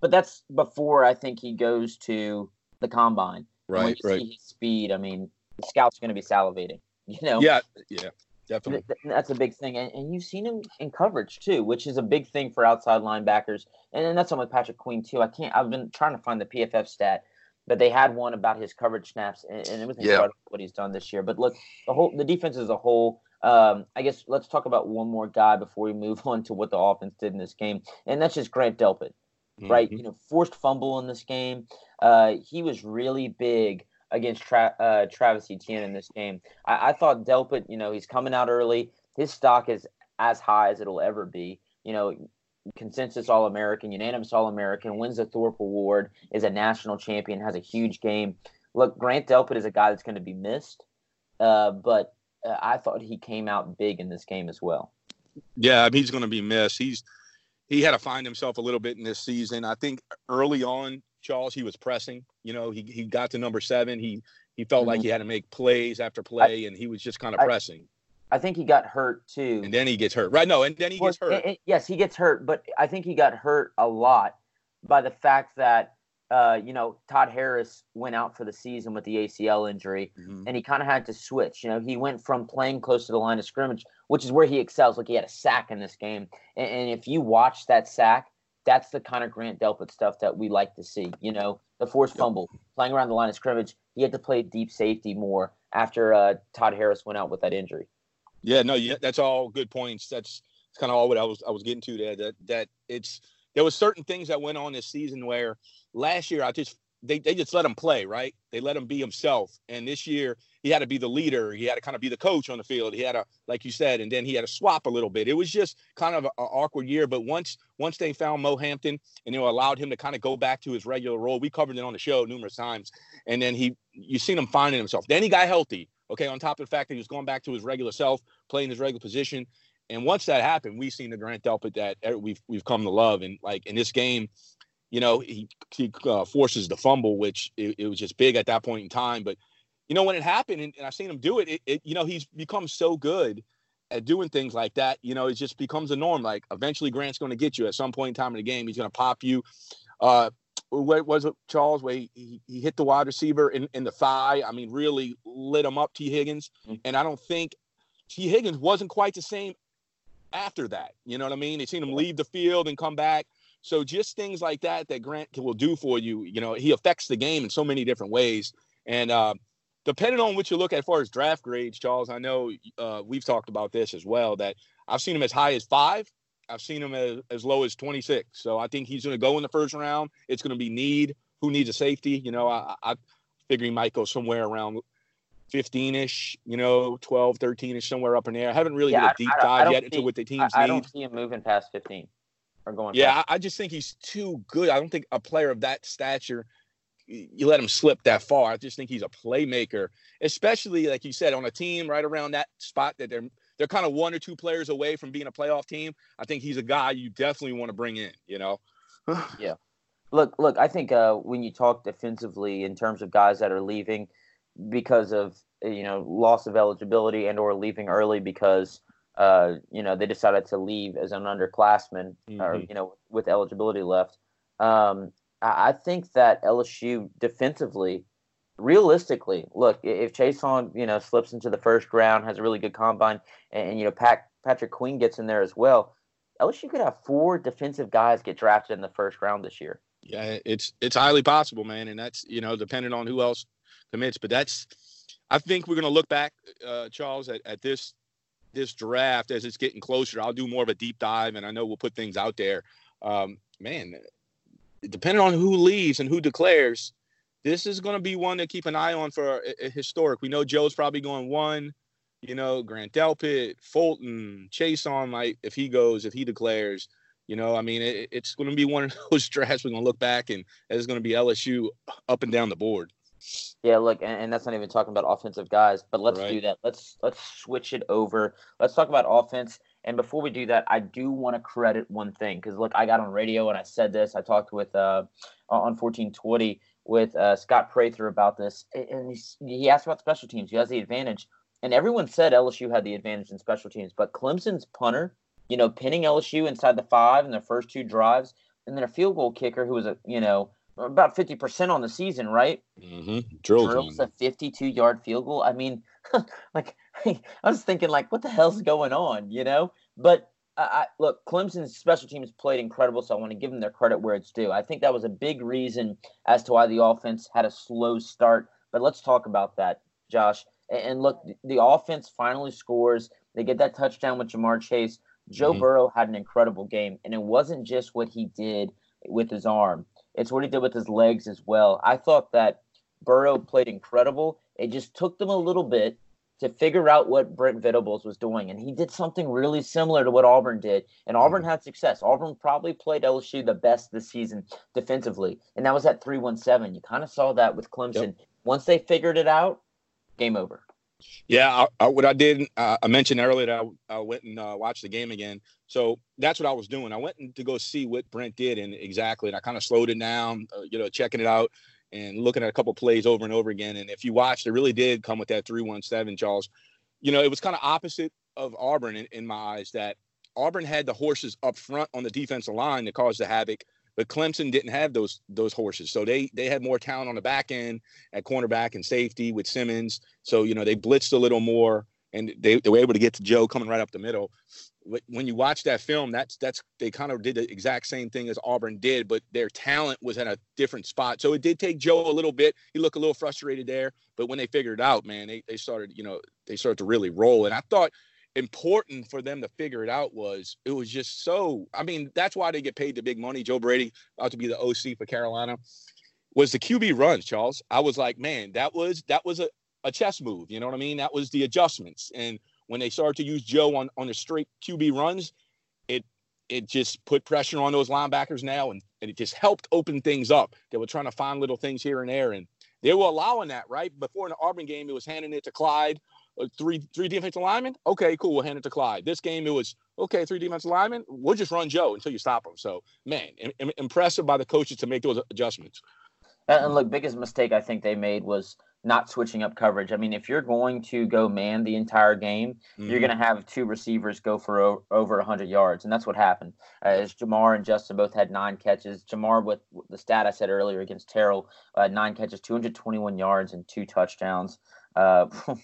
[SPEAKER 3] But that's before I think he goes to the combine.
[SPEAKER 4] Right, right.
[SPEAKER 3] his speed, I mean, the scout's going to be salivating. You know.
[SPEAKER 4] Yeah, yeah. definitely.
[SPEAKER 3] Th- th- That's a big thing, and, and you've seen him in coverage too, which is a big thing for outside linebackers, and, and that's on with Patrick Queen too. I can't. I've been trying to find the PFF stat, but they had one about his coverage snaps, and, and it was
[SPEAKER 5] Yeah.
[SPEAKER 3] incredible what he's done this year. But look, the whole the defense as a whole. Um, I guess let's talk about one more guy before we move on to what the offense did in this game, and that's just Grant Delpit right?
[SPEAKER 4] Mhm.
[SPEAKER 3] You know, forced fumble in this game. Uh, he was really big against Tra- uh, Travis Etienne in this game. I-, I thought Delpit, you know, he's coming out early. His stock is as high as it'll ever be. You know, consensus All American, unanimous All American, wins the Thorpe Award, is a national champion, has a huge game. Look, Grant Delpit is a guy that's going to be missed, uh, but uh, I thought he came out big in this game as well.
[SPEAKER 4] Yeah, I mean, he's going to be missed. He's he had to find himself a little bit in this season. I think early on, Charles, he was pressing. You know, he he got to number seven. He he felt like he had to make plays after play, and he was just kind of
[SPEAKER 3] Mm-hmm. I-
[SPEAKER 4] pressing.
[SPEAKER 3] I think he got hurt too.
[SPEAKER 4] And then he gets hurt. Right? No, and then he
[SPEAKER 3] Well,
[SPEAKER 4] gets hurt.
[SPEAKER 3] yes, he gets hurt, but I think he got hurt a lot by the fact that uh, you know Todd Harris went out for the season with the ACL injury,
[SPEAKER 4] Mhm.
[SPEAKER 3] and he kind of had to switch. You know, he went from playing close to the line of scrimmage, which is where he excels. Like he had a sack in this game, and, and if you watch that sack, that's the kind of Grant Delpit stuff that we like to see. You know, the forced fumble, playing around the line of scrimmage. He had to play deep safety more after uh, Todd Harris went out with that injury.
[SPEAKER 4] Yeah, no, yeah, that's all good points. That's, kind of all what I was I was getting to there. That that it's there was certain things that went on this season where last year I just they, they just let him play, right? They let him be himself. And this year he had to be the leader. He had to kind of be the coach on the field. He had to, like you said, and then he had to swap a little bit. It was just kind of an awkward year. But once once they found Mo Hampton and you know allowed him to kind of go back to his regular role, we covered it on the show numerous times. And then he you seen him finding himself. Then he got healthy. Okay, on top of the fact that he was going back to his regular self, playing his regular position. And once that happened, we've seen the Grant Delpit that er, we've we've come to love. And like in this game, you know, he, he uh, forces the fumble, which it, it was just big at that point in time. But you know, when it happened, and, and I've seen him do it, it, it, you know, he's become so good at doing things like that. You know, it just becomes a norm. Like eventually, Grant's going to get you at some point in time in the game. He's going to pop you. Uh, what was it, Charles? Where he, he, he hit the wide receiver in, in the thigh. I mean, really lit him up, Tee Higgins.
[SPEAKER 3] Mhm.
[SPEAKER 4] And I don't think Tee Higgins wasn't quite the same after that. You know what I mean? They seen him leave the field and come back. So just things like that that Grant will do for you. You know, he affects the game in so many different ways. And uh, depending on what you look at as far as draft grades, Charles, I know uh, we've talked about this as well. That I've seen him as high as five. I've seen him as, as low as 26. So I think he's going to go in the first round. It's going to be need. Who needs a safety? You know, I, I figure he might go somewhere around 15 ish, you know, 12, 13 ish, somewhere up in there. I haven't really
[SPEAKER 3] Yeah,
[SPEAKER 4] did
[SPEAKER 3] I-
[SPEAKER 4] a deep
[SPEAKER 3] I I
[SPEAKER 4] dive yet into what the
[SPEAKER 3] I,
[SPEAKER 4] teams
[SPEAKER 3] I
[SPEAKER 4] need.
[SPEAKER 3] don't see him moving past 15 or going.
[SPEAKER 4] Yeah, I, I just think he's too good. I don't think a player of that stature, you let him slip that far. I just think he's a playmaker, especially like you said, on a team right around that spot that they're they're kind of one or two players away from being a playoff team. I think he's a guy you definitely want to bring in. You know, yeah.
[SPEAKER 3] Look, look. I think uh, when you talk defensively in terms of guys that are leaving because of uh, you know loss of eligibility and or leaving early because uh, you know they decided to leave as an underclassman or
[SPEAKER 4] Mhm.
[SPEAKER 3] you know with eligibility left. Um, I, I think that LSU defensively, realistically, look, if Chaisson you know slips into the first round, has a really good combine, and, and you know Pat, Patrick Queen gets in there as well. LSU could have four defensive guys get drafted in the first round this year.
[SPEAKER 4] yeah, it's it's highly possible, man, and that's you know depending on who else commits. But that's I think we're gonna look back, uh, Charles, at, at this this draft as it's getting closer. I'll do more of a deep dive, and I know we'll put things out there. Um, man, depending on who leaves and who declares, this is going to be one to keep an eye on for a, a historic. We know Joe's probably going one. You know, Grant Delpit, Fulton, Chaisson might if he goes, if he declares. You know, I mean, it, it's going to be one of those drafts we're going to look back and it's going to be LSU up and down the board.
[SPEAKER 3] Yeah, look, and, and that's not even talking about offensive guys, but let's
[SPEAKER 4] Right.
[SPEAKER 3] do that. Let's let's switch it over. Let's talk about offense. And before we do that, I do want to credit one thing because look, I got on radio and I said this. I talked with uh on fourteen twenty with uh, Scott Prather about this, and he asked about special teams. He has the advantage? And everyone said LSU had the advantage in special teams, but Clemson's punter, you know, pinning LSU inside the five in their first two drives, and then a field goal kicker who was a you know about 50% on the season, right?
[SPEAKER 4] Mm-hmm. Drills,
[SPEAKER 3] Drills a 52 yard field goal. I mean, like, I was thinking, like, what the hell's going on, you know? But I, look, Clemson's special teams played incredible, so I want to give them their credit where it's due. I think that was a big reason as to why the offense had a slow start. But let's talk about that, Josh. And look, the offense finally scores. They get that touchdown with Ja'Marr Chase. Joe mm-hmm. Burrow had an incredible game, and it wasn't just what he did with his arm; it's what he did with his legs as well. I thought that Burrow played incredible. It just took them a little bit to figure out what Brent Venables was doing, and he did something really similar to what Auburn did. And Auburn mm-hmm. had success. Auburn probably played LSU the best this season defensively, and that was at three one seven. You kind of saw that with Clemson. Yep. Once they figured it out, game over.
[SPEAKER 4] Yeah, I, I, what I did, uh, I mentioned earlier that I, I went and uh, watched the game again. So that's what I was doing. I went to go see what Brent did, and exactly, and I kind of slowed it down, uh, you know, checking it out and looking at a couple plays over and over again. And if you watched, it really did come with that three one seven, Charles. You know, it was kind of opposite of Auburn in, in my eyes. That Auburn had the horses up front on the defensive line that caused the havoc but Clemson didn't have those those horses. So they they had more talent on the back end at cornerback and safety with Simmons. So you know they blitzed a little more and they, they were able to get to Joe coming right up the middle. When you watch that film, that's that's they kind of did the exact same thing as Auburn did, but their talent was at a different spot. So it did take Joe a little bit. He looked a little frustrated there, but when they figured it out, man, they, they started, you know, they started to really roll. And I thought important for them to figure it out was it was just so I mean that's why they get paid the big money. Joe Brady about to be the OC for Carolina was the QB runs, Charles. I was like, man, that was that was a, a chess move. You know what I mean? That was the adjustments. And when they started to use Joe on on the straight QB runs, it it just put pressure on those linebackers now and, and it just helped open things up. They were trying to find little things here and there and they were allowing that, right? Before in the Auburn game, it was handing it to Clyde uh, three three defensive linemen. Okay, cool. We'll hand it to Clyde. This game, it was okay. Three defensive linemen. We'll just run Joe until you stop him. So, man, Im- impressive by the coaches to make those adjustments.
[SPEAKER 3] And look, biggest mistake I think they made was not switching up coverage. I mean, if you're going to go man the entire game, mm-hmm. you're going to have two receivers go for o- over 100 yards, and that's what happened. Uh, as Ja'Marr and Justin both had nine catches. Ja'Marr with the stat I said earlier against Terrell, uh, nine catches, 221 yards, and two touchdowns. Uh,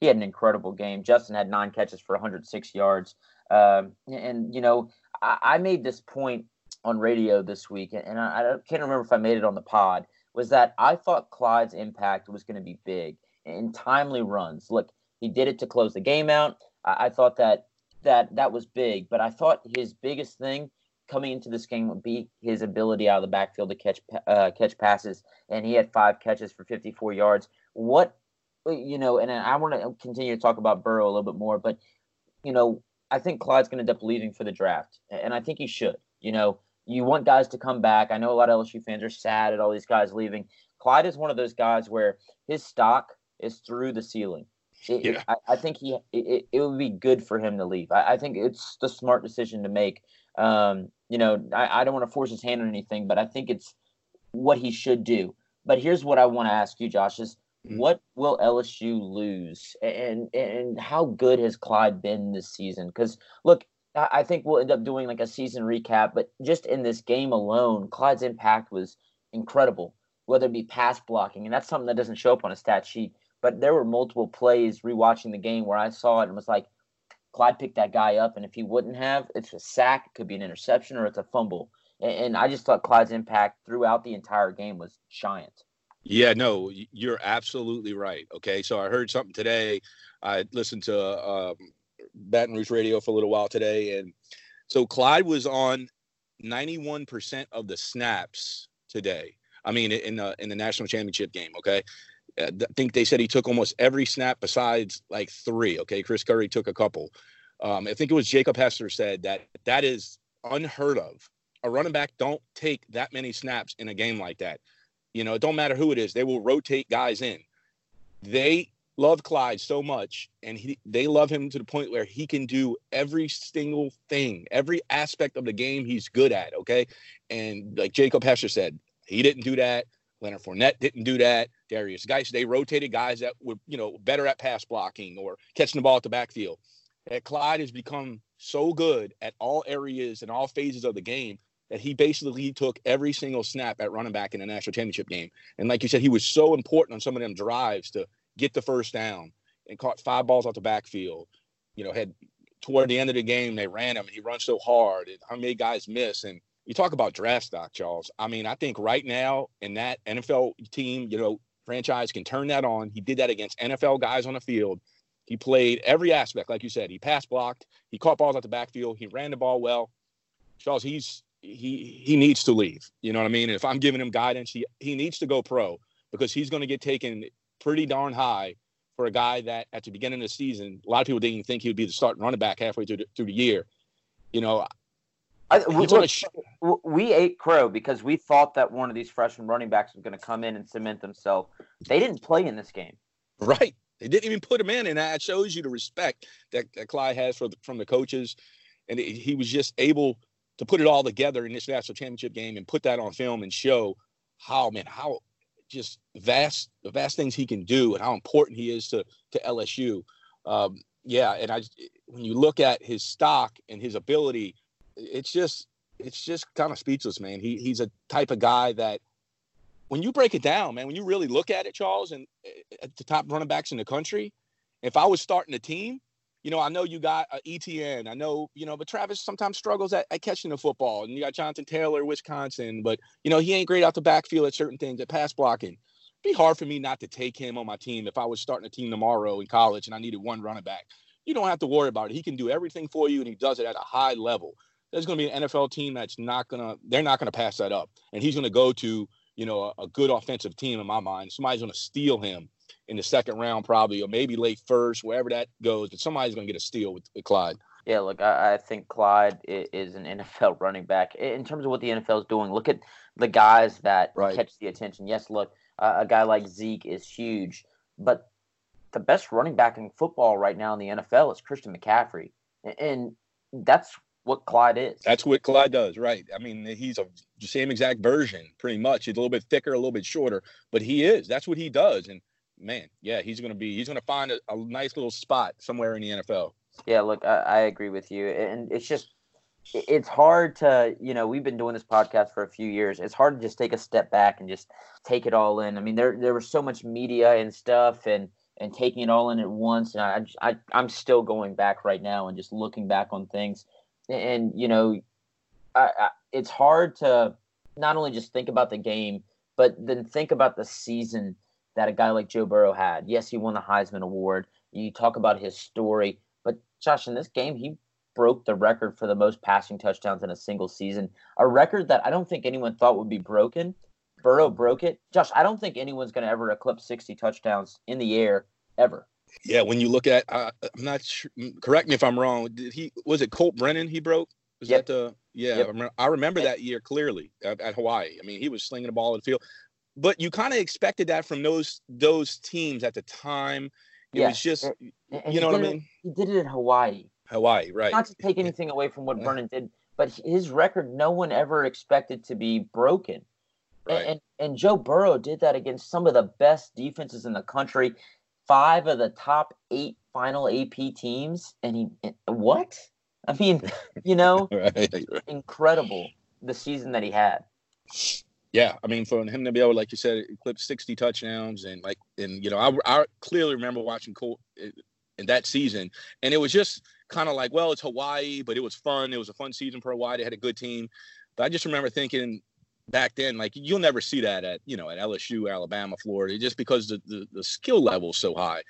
[SPEAKER 3] he had an incredible game. Justin had nine catches for 106 yards. Um, and, you know, I, I, made this point on radio this week, and I, I, can't remember if I made it on the pod, was that I thought Clyde's impact was going to be big in timely runs. Look, he did it to close the game out. I, I thought that that that was big, but I thought his biggest thing coming into this game would be his ability out of the backfield to catch uh, catch passes, and he had five catches for 54 yards. What you know, and I want to continue to talk about Burrow a little bit more, but you know, I think Clyde's going to end up leaving for the draft, and I think he should. You know, you want guys to come back. I know a lot of LSU fans are sad at all these guys leaving. Clyde is one of those guys where his stock is through the ceiling. It, yeah. I, I, think he it, it, would be good for him to leave. I, I, think it's the smart decision to make. Um, you know, I, I don't want to force his hand on anything, but I think it's what he should do. But here's what I want to ask you, Josh: Is Mm-hmm. What will LSU lose, and and how good has Clyde been this season? Because look, I think we'll end up doing like a season recap, but just in this game alone, Clyde's impact was incredible. Whether it be pass blocking, and that's something that doesn't show up on a stat sheet, but there were multiple plays rewatching the game where I saw it and was like, Clyde picked that guy up, and if he wouldn't have, it's a sack, it could be an interception, or it's a fumble. And I just thought Clyde's impact throughout the entire game was giant.
[SPEAKER 4] Yeah, no, you're absolutely right. Okay, so I heard something today. I listened to um, Baton Rouge radio for a little while today, and so Clyde was on 91% of the snaps today. I mean, in the in the national championship game. Okay, uh, I think they said he took almost every snap besides like three. Okay, Chris Curry took a couple. Um, I think it was Jacob Hester said that that is unheard of. A running back don't take that many snaps in a game like that. You know, it don't matter who it is. They will rotate guys in. They love Clyde so much, and he they love him to the point where he can do every single thing, every aspect of the game he's good at. Okay, and like Jacob Hester said, he didn't do that. Leonard Fournette didn't do that. Derrius Guice, they rotated guys that were, you know, better at pass blocking or catching the ball at the backfield. And Clyde has become so good at all areas and all phases of the game that he basically took every single snap at running back in the national championship game. And like you said, he was so important on some of them drives to get the first down and caught five balls out the backfield. You know, had toward the end of the game, they ran him and he runs so hard and how many guys miss. And you talk about draft stock, Charles. I mean, I think right now in that NFL team, you know, franchise can turn that on. He did that against NFL guys on the field. He played every aspect, like you said. He pass blocked, he caught balls out the backfield, he ran the ball well. Charles, he's he he needs to leave. You know what I mean? And if I'm giving him guidance, he he needs to go pro because he's going to get taken pretty darn high for a guy that at the beginning of the season, a lot of people didn't even think he would be the starting running back halfway through the, through the year. You know,
[SPEAKER 3] I, we, look, sh- we ate crow because we thought that one of these freshman running backs was going to come in and cement themselves. They didn't play in this game.
[SPEAKER 4] Right. They didn't even put him in, and that shows you the respect that, that Clyde has for the, from the coaches. And it, he was just able to put it all together in this national championship game and put that on film and show how man how just vast the vast things he can do and how important he is to to LSU. Um, yeah, and I when you look at his stock and his ability, it's just it's just kind of speechless, man. He he's a type of guy that when you break it down, man, when you really look at it, Charles, and at the top running backs in the country, if I was starting a team, you know, I know you got Etienne. I know, you know, but Travis sometimes struggles at, at, catching the football. And you got Jonathan Taylor, Wisconsin, but, you know, he ain't great out the backfield at certain things, at pass blocking. It'd be hard for me not to take him on my team if I was starting a team tomorrow in college and I needed one running back. You don't have to worry about it. He can do everything for you and he does it at a high level. There's going to be an NFL team that's not going to, they're not going to pass that up. And he's going to go to, you know, a, a good offensive team in my mind. Somebody's going to steal him in the second round, probably, or maybe late first, wherever that goes. But somebody's going to get a steal with, with Clyde.
[SPEAKER 3] Yeah, look, I, I, think Clyde is an NFL running back. In terms of what the NFL is doing, look at the guys that right. catch the attention. Yes, look, uh, a guy like Zeke is huge, but the best running back in football right now in the NFL is Christian McCaffrey. And that's what Clyde is.
[SPEAKER 4] That's what Clyde does, right? I mean, he's a same exact version, pretty much. He's a little bit thicker, a little bit shorter, but he is. That's what he does. And man, yeah, he's going to be he's going to find a, a, nice little spot somewhere in the NFL.
[SPEAKER 3] Yeah, look, I, I agree with you, and it's just it's hard to you know we've been doing this podcast for a few years. It's hard to just take a step back and just take it all in. I mean, there there was so much media and stuff and and taking it all in at once, and I, I I'm still going back right now and just looking back on things, and you know, I, I, it's hard to not only just think about the game, but then think about the season that a guy like Joe Burrow had. Yes, he won the Heisman Award. You talk about his story, but Josh, in this game, he broke the record for the most passing touchdowns in a single season, a record that I don't think anyone thought would be broken. Burrow broke it. Josh, I don't think anyone's going to ever eclipse 60 touchdowns in the air ever.
[SPEAKER 4] Yeah, when you look at, uh, I'm not sure. Correct me if I'm wrong. Did he was it Colt Brennan he broke? Was yep. that the? Yeah, yep. I remember that year clearly at, at, Hawaii. I mean, he was slinging the ball in the field but you kind of expected that from those those teams at the time. It yeah. was just, er, and, and you know what I mean.
[SPEAKER 3] It, he did it in Hawaii.
[SPEAKER 4] Hawaii, right?
[SPEAKER 3] Not to take anything away from what Brennan did, but his record, no one ever expected to be broken. Right. And, and Joe Burrow did that against some of the best defenses in the country, five of the top eight final AP teams, and he what? I mean, you know, right, right. incredible the season that he had
[SPEAKER 4] yeah, I mean, for him to be able, like you said, eclipse 60 touchdowns and like, and you know, I, I clearly remember watching Colt eh, in that season, and it was just kind of like, well, it's Hawaii, but it was fun. It was a fun season for Hawaii. They had a good team, but I just remember thinking back then, like you'll never see that at you know at LSU, Alabama, Florida, just because the the, the skill level is so high,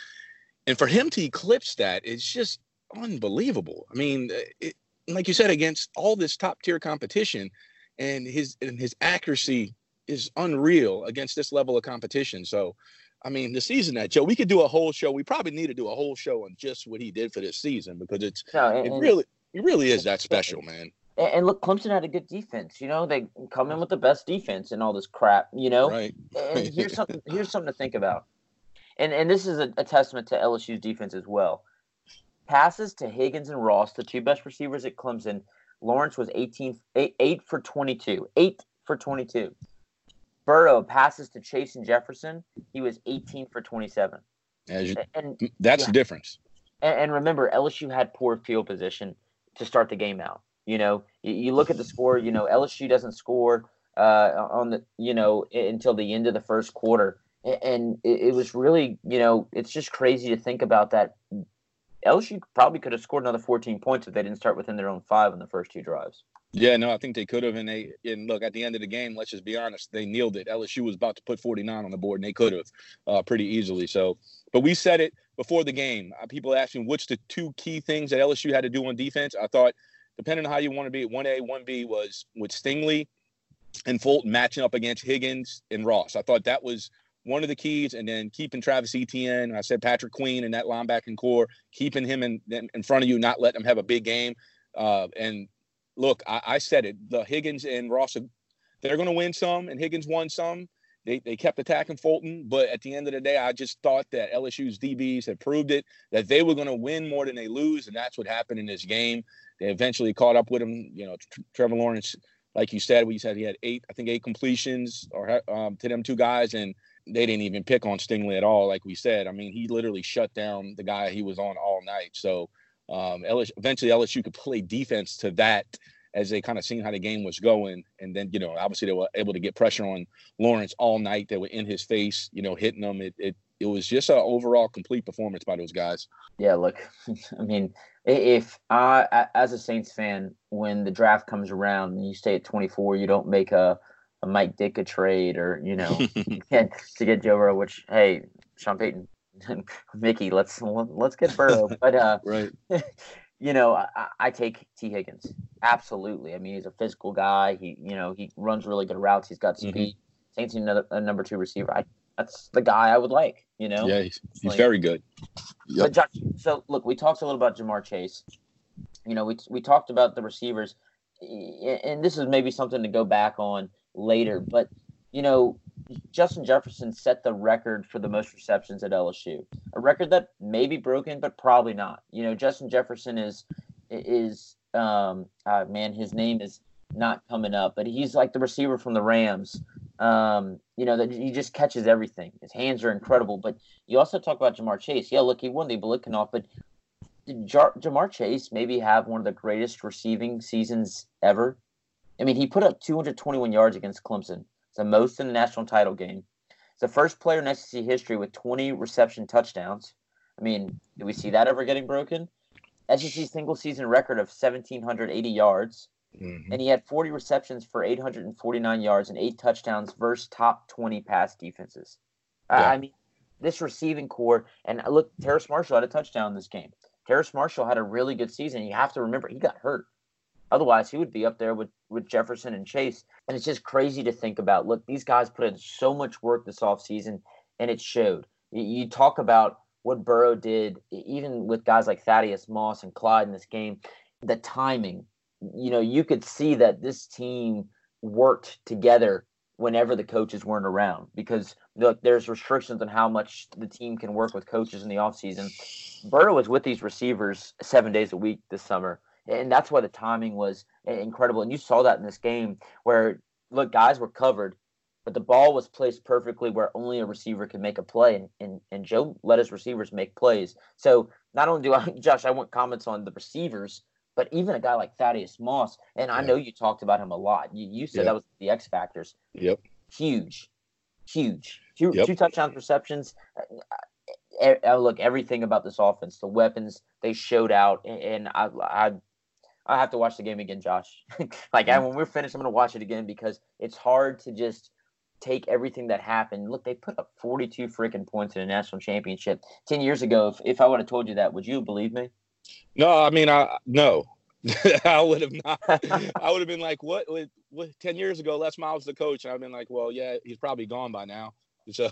[SPEAKER 4] and for him to eclipse that, it's just unbelievable. I mean, eh, it, like you said, against all this top tier competition and his and his accuracy is unreal against this level of competition. So, I mean, the season that Joe, we could do a whole show. We probably need to do a whole show on just what he did for this season because it's no, and, it really it really is that special, man.
[SPEAKER 3] And look, Clemson had a good defense. You know, they come in with the best defense and all this crap. You know,
[SPEAKER 4] right?
[SPEAKER 3] and here's something. Here's something to think about. And and this is a, a testament to LSU's defense as well. Passes to Higgins and Ross, the two best receivers at Clemson, Lawrence was 18, 8, 8 for 22. 8 for 22. Burrow passes to Chase and Jefferson. He was 18 for 27.
[SPEAKER 4] You, and that's yeah. the difference.
[SPEAKER 3] And, and, remember, LSU had poor field position to start the game out. You know, you, you look at the score. You know, LSU doesn't score uh, on the you know until the end of the first quarter, and it, it was really you know it's just crazy to think about that. LSU probably could have scored another 14 points if they didn't start within their own five on the first two drives.
[SPEAKER 4] Yeah, no, I think they could have, and they and look at the end of the game. Let's just be honest, they kneeled it. LSU was about to put 49 on the board, and they could have uh, pretty easily. So, but we said it before the game. Uh, people asking what's the two key things that LSU had to do on defense. I thought, depending on how you want to be, one A, one B was with Stingley and Fulton matching up against Higgins and Ross. I thought that was one of the keys, and then keeping Travis Etienne. I said Patrick Queen and that linebacking core, keeping him in in front of you, not letting him have a big game. Uh, and look, I, I, said it. The Higgins and Ross, they're going to win some, and Higgins won some. They, they kept attacking Fulton, but at the end of the day, I just thought that LSU's DBs had proved it that they were going to win more than they lose, and that's what happened in this game. They eventually caught up with him. You know, Trevor Lawrence, like you said, we said he had eight, I think eight completions or um, to them two guys, and they didn't even pick on Stingley at all. Like we said, I mean, he literally shut down the guy he was on all night. So um, LSU, eventually LSU could play defense to that as they kind of seen how the game was going. And then, you know, obviously they were able to get pressure on Lawrence all night. They were in his face, you know, hitting him. It, it, it was just an overall complete performance by those guys.
[SPEAKER 3] Yeah, look, I mean, if I, as a Saints fan, when the draft comes around and you stay at 24, you don't make a, a Mike Ditka trade or, you know, to get Joe Burrow, which, hey, Sean Payton, Mickey, let's let's get Burrow. But uh,
[SPEAKER 4] right,
[SPEAKER 3] you know, I, I, take Tee Higgins absolutely. I mean, he's a physical guy. He, you know, he runs really good routes. He's got mm-hmm. speed. Mm-hmm. Saints need another a number two receiver. I, that's the guy I would like. You know,
[SPEAKER 4] yeah, he's, he's like, very good.
[SPEAKER 3] Yep. But Josh, so look, we talked a little about Ja'Marr Chase. You know, we we talked about the receivers, and this is maybe something to go back on later. But you know, Justin Jefferson set the record for the most receptions at LSU, a record that may be broken, but probably not. You know, Justin Jefferson is is um, uh, man, his name is not coming up, but he's like the receiver from the Rams. Um, you know that he just catches everything. His hands are incredible. But you also talk about Ja'Marr Chase. Yeah, look, he won the Biletnikoff, but did Jar- Ja'Marr Chase maybe have one of the greatest receiving seasons ever? I mean, he put up 221 yards against Clemson. It's the most in the national title game. It's the first player in SEC history with 20 reception touchdowns. I mean, do we see that ever getting broken? SEC single season record of 1,780 yards. Mm-hmm. And he had 40 receptions for 849 yards and eight touchdowns versus top 20 pass defenses. Yeah. I mean, this receiving core, and look, Terrace Marshall had a touchdown in this game. Terrace Marshall had a really good season. You have to remember, he got hurt. Otherwise, he would be up there with, with Jefferson and Chase. And it's just crazy to think about. Look, these guys put in so much work this offseason, and it showed. You talk about what Burrow did, even with guys like Thaddeus Moss and Clyde in this game, the timing. You know, you could see that this team worked together whenever the coaches weren't around because look, there's restrictions on how much the team can work with coaches in the offseason. Burrow was with these receivers seven days a week this summer and that's why the timing was incredible. And you saw that in this game where look, guys were covered, but the ball was placed perfectly where only a receiver could make a play, and and, and Joe let his receivers make plays. So not only do I, Josh, I want comments on the receivers, but even a guy like Thaddeus Moss, and I know you talked about him a lot. You, you said yep. that was the X factors.
[SPEAKER 4] Yep.
[SPEAKER 3] Huge, huge. Two, yep. two touchdowns receptions. Uh, uh, look, everything about this offense, the weapons they showed out, and I, I I have to watch the game again, Josh. like I, when we're finished, I'm gonna watch it again because it's hard to just take everything that happened. Look, they put up 42 freaking points in a national championship ten years ago. If, if I would have told you that, would you believe me?
[SPEAKER 4] No, I mean, I no, I would have not. I would have been like, what, what, what? Ten years ago, Les Miles the coach, and I've been like, well, yeah, he's probably gone by now. So,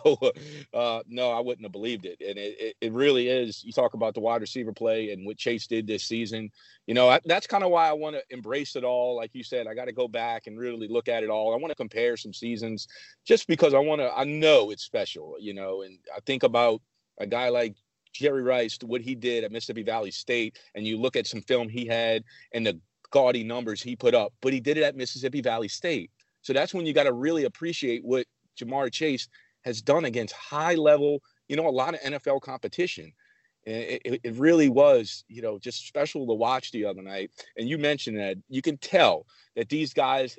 [SPEAKER 4] uh, no, I wouldn't have believed it. And it, it, it, really is. You talk about the wide receiver play and what Chase did this season. You know, I, that's kind of why I want to embrace it all. Like you said, I got to go back and really look at it all. I want to compare some seasons just because I want to, I know it's special, you know, and I think about a guy like Jerry Rice, what he did at Mississippi Valley State, and you look at some film he had and the gaudy numbers he put up, but he did it at Mississippi Valley State. So that's when you got to really appreciate what Ja'Marr Chase has done against high level, you know, a lot of NFL competition. it, it really was, you know, just special to watch the other night. And you mentioned that you can tell that these guys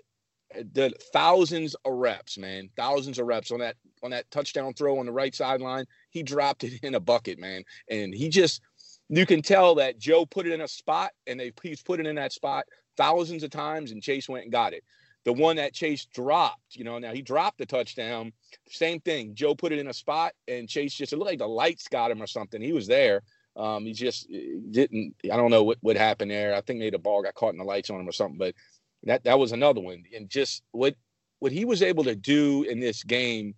[SPEAKER 4] uh, did thousands of reps, man, thousands of reps on that on that touchdown throw on the right sideline. He dropped it in a bucket, man, and he just you can tell that Joe put it in a spot, and they he's put it in that spot thousands of times, and Chase went and got it. The one that Chase dropped, you know, now he dropped the touchdown. Same thing. Joe put it in a spot, and Chase just it looked like the lights got him or something. He was there. Um, he just eh, didn't. I don't know what what happened there. I think maybe the ball got caught in the lights on him or something. But that that was another one. And just what what he was able to do in this game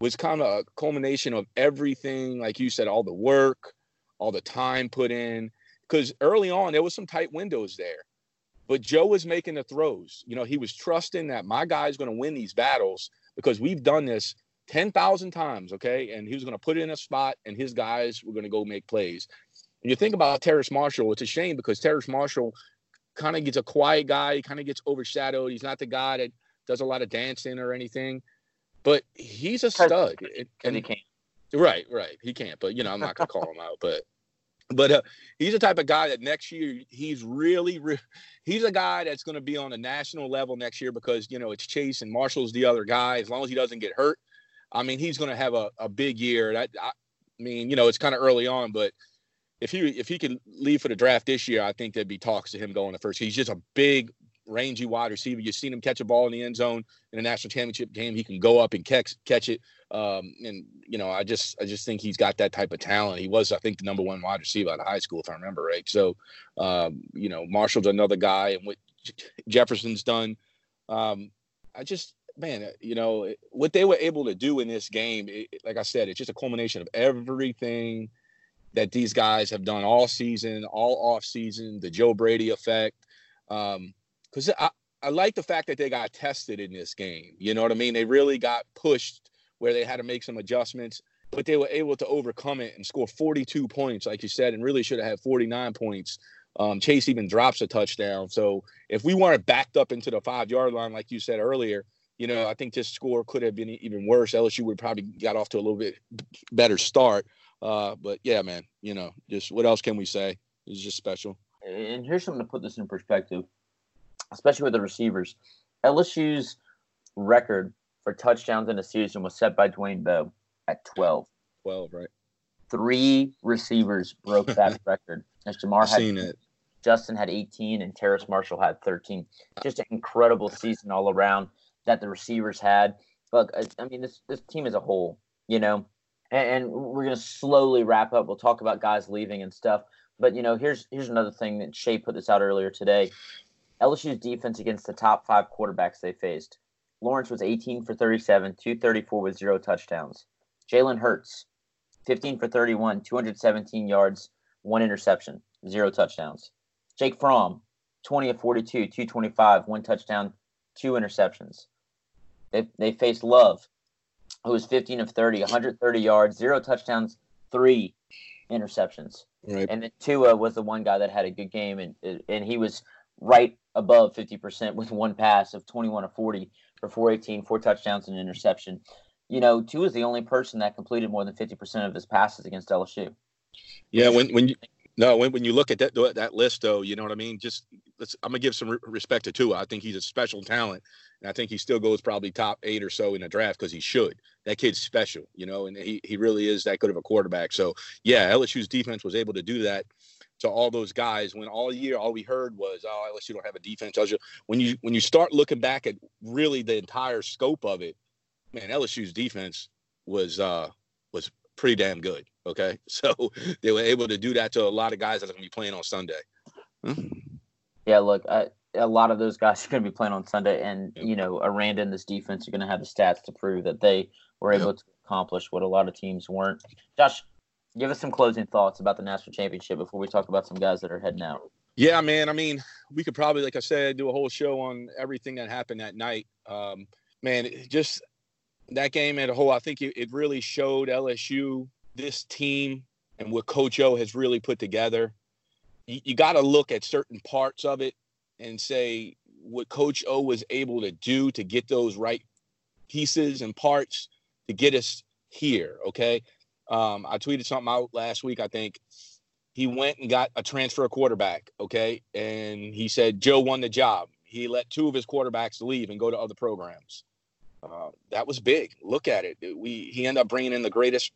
[SPEAKER 4] was kind of a culmination of everything, like you said, all the work, all the time put in. Because early on there was some tight windows there. But Joe was making the throws. You know, he was trusting that my guy's going to win these battles because we've done this 10,000 times, okay? And he was going to put it in a spot and his guys were going to go make plays. And you think about Terrace Marshall, it's a shame because Terrace Marshall kind of gets a quiet guy, he kind of gets overshadowed. He's not the guy that does a lot of dancing or anything, but he's a stud. And,
[SPEAKER 3] and he can't.
[SPEAKER 4] Right, right. He can't, but you know, I'm not going to call him out, but but uh, he's the type of guy that next year he's really, re- he's a guy that's going to be on a national level next year because you know it's Chase and Marshall's the other guy. As long as he doesn't get hurt, I mean he's going to have a, a big year. That I, I mean, you know, it's kind of early on, but if he if he could leave for the draft this year, I think there'd be talks to him going to first. He's just a big, rangy wide receiver. You've seen him catch a ball in the end zone in a national championship game. He can go up and catch catch it. Um, and you know, I just I just think he's got that type of talent. He was, I think, the number one wide receiver out of high school, if I remember right. So, um, you know, Marshall's another guy, and what Jefferson's done. Um, I just man, you know what they were able to do in this game. It, like I said, it's just a culmination of everything that these guys have done all season, all off season. The Joe Brady effect. Because um, I, I like the fact that they got tested in this game. You know what I mean? They really got pushed where they had to make some adjustments, but they were able to overcome it and score 42 points, like you said, and really should have had 49 points. Um, Chase even drops a touchdown. So if we weren't backed up into the five yard line, like you said earlier, you know, I think this score could have been even worse. LSU would probably got off to a little bit better start. Uh, but yeah, man, you know, just what else can we say? It's just special.
[SPEAKER 3] And here's something to put this in perspective, especially with the receivers. LSU's record for touchdowns in a season was set by Dwayne Bowe at 12.
[SPEAKER 4] 12, right.
[SPEAKER 3] Three receivers broke that record. As Ja'Marr
[SPEAKER 4] I've
[SPEAKER 3] had
[SPEAKER 4] seen it.
[SPEAKER 3] Justin had 18 and Terrace Marshall had 13. Just an incredible season all around that the receivers had. Look, I, I mean, this this team as a whole, you know, and, and we're gonna slowly wrap up. We'll talk about guys leaving and stuff. But you know, here's here's another thing that Shay put this out earlier today. LSU's defense against the top five quarterbacks they faced. Lawrence was 18 for 37, 234 with zero touchdowns. Jalen Hurts, 15 for 31, 217 yards, one interception, zero touchdowns. Jake Fromm, 20 of 42, 225, one touchdown, two interceptions. They, they faced Love, who was 15 of 30, 130 yards, zero touchdowns, three interceptions.
[SPEAKER 4] Right.
[SPEAKER 3] And then Tua was the one guy that had a good game, and and he was right above 50% with one pass of 21 of 40 for 418, four touchdowns and an interception. You know, Tua is the only person that completed more than 50% of his passes against LSU.
[SPEAKER 4] Yeah, when when you no when, when you look at that that list though, you know what I mean. Just let's, I'm gonna give some re- respect to Tua. I think he's a special talent, and I think he still goes probably top eight or so in the draft because he should. That kid's special, you know, and he he really is that good of a quarterback. So yeah, LSU's defense was able to do that to all those guys when all year all we heard was oh LSU don't have a defense. When you when you start looking back at really the entire scope of it, man, LSU's defense was uh was pretty damn good. Okay, so they were able to do that to a lot of guys that are going to be playing on Sunday. Hmm.
[SPEAKER 3] Yeah, look, I, a lot of those guys are going to be playing on Sunday, and yep. you know, Aranda and this defense are going to have the stats to prove that they were able yep. to accomplish what a lot of teams weren't. Josh, give us some closing thoughts about the national championship before we talk about some guys that are heading out.
[SPEAKER 4] Yeah, man. I mean, we could probably, like I said, do a whole show on everything that happened that night. Um, man, just that game as a whole, I think it, it really showed LSU this team and what Coach O has really put together. You, you got to look at certain parts of it and say what Coach O was able to do to get those right pieces and parts to get us here. Okay. Um, I tweeted something out last week. I think he went and got a transfer quarterback. Okay, and he said Joe won the job. He let two of his quarterbacks leave and go to other programs. Uh, that was big. Look at it. We he ended up bringing in the greatest,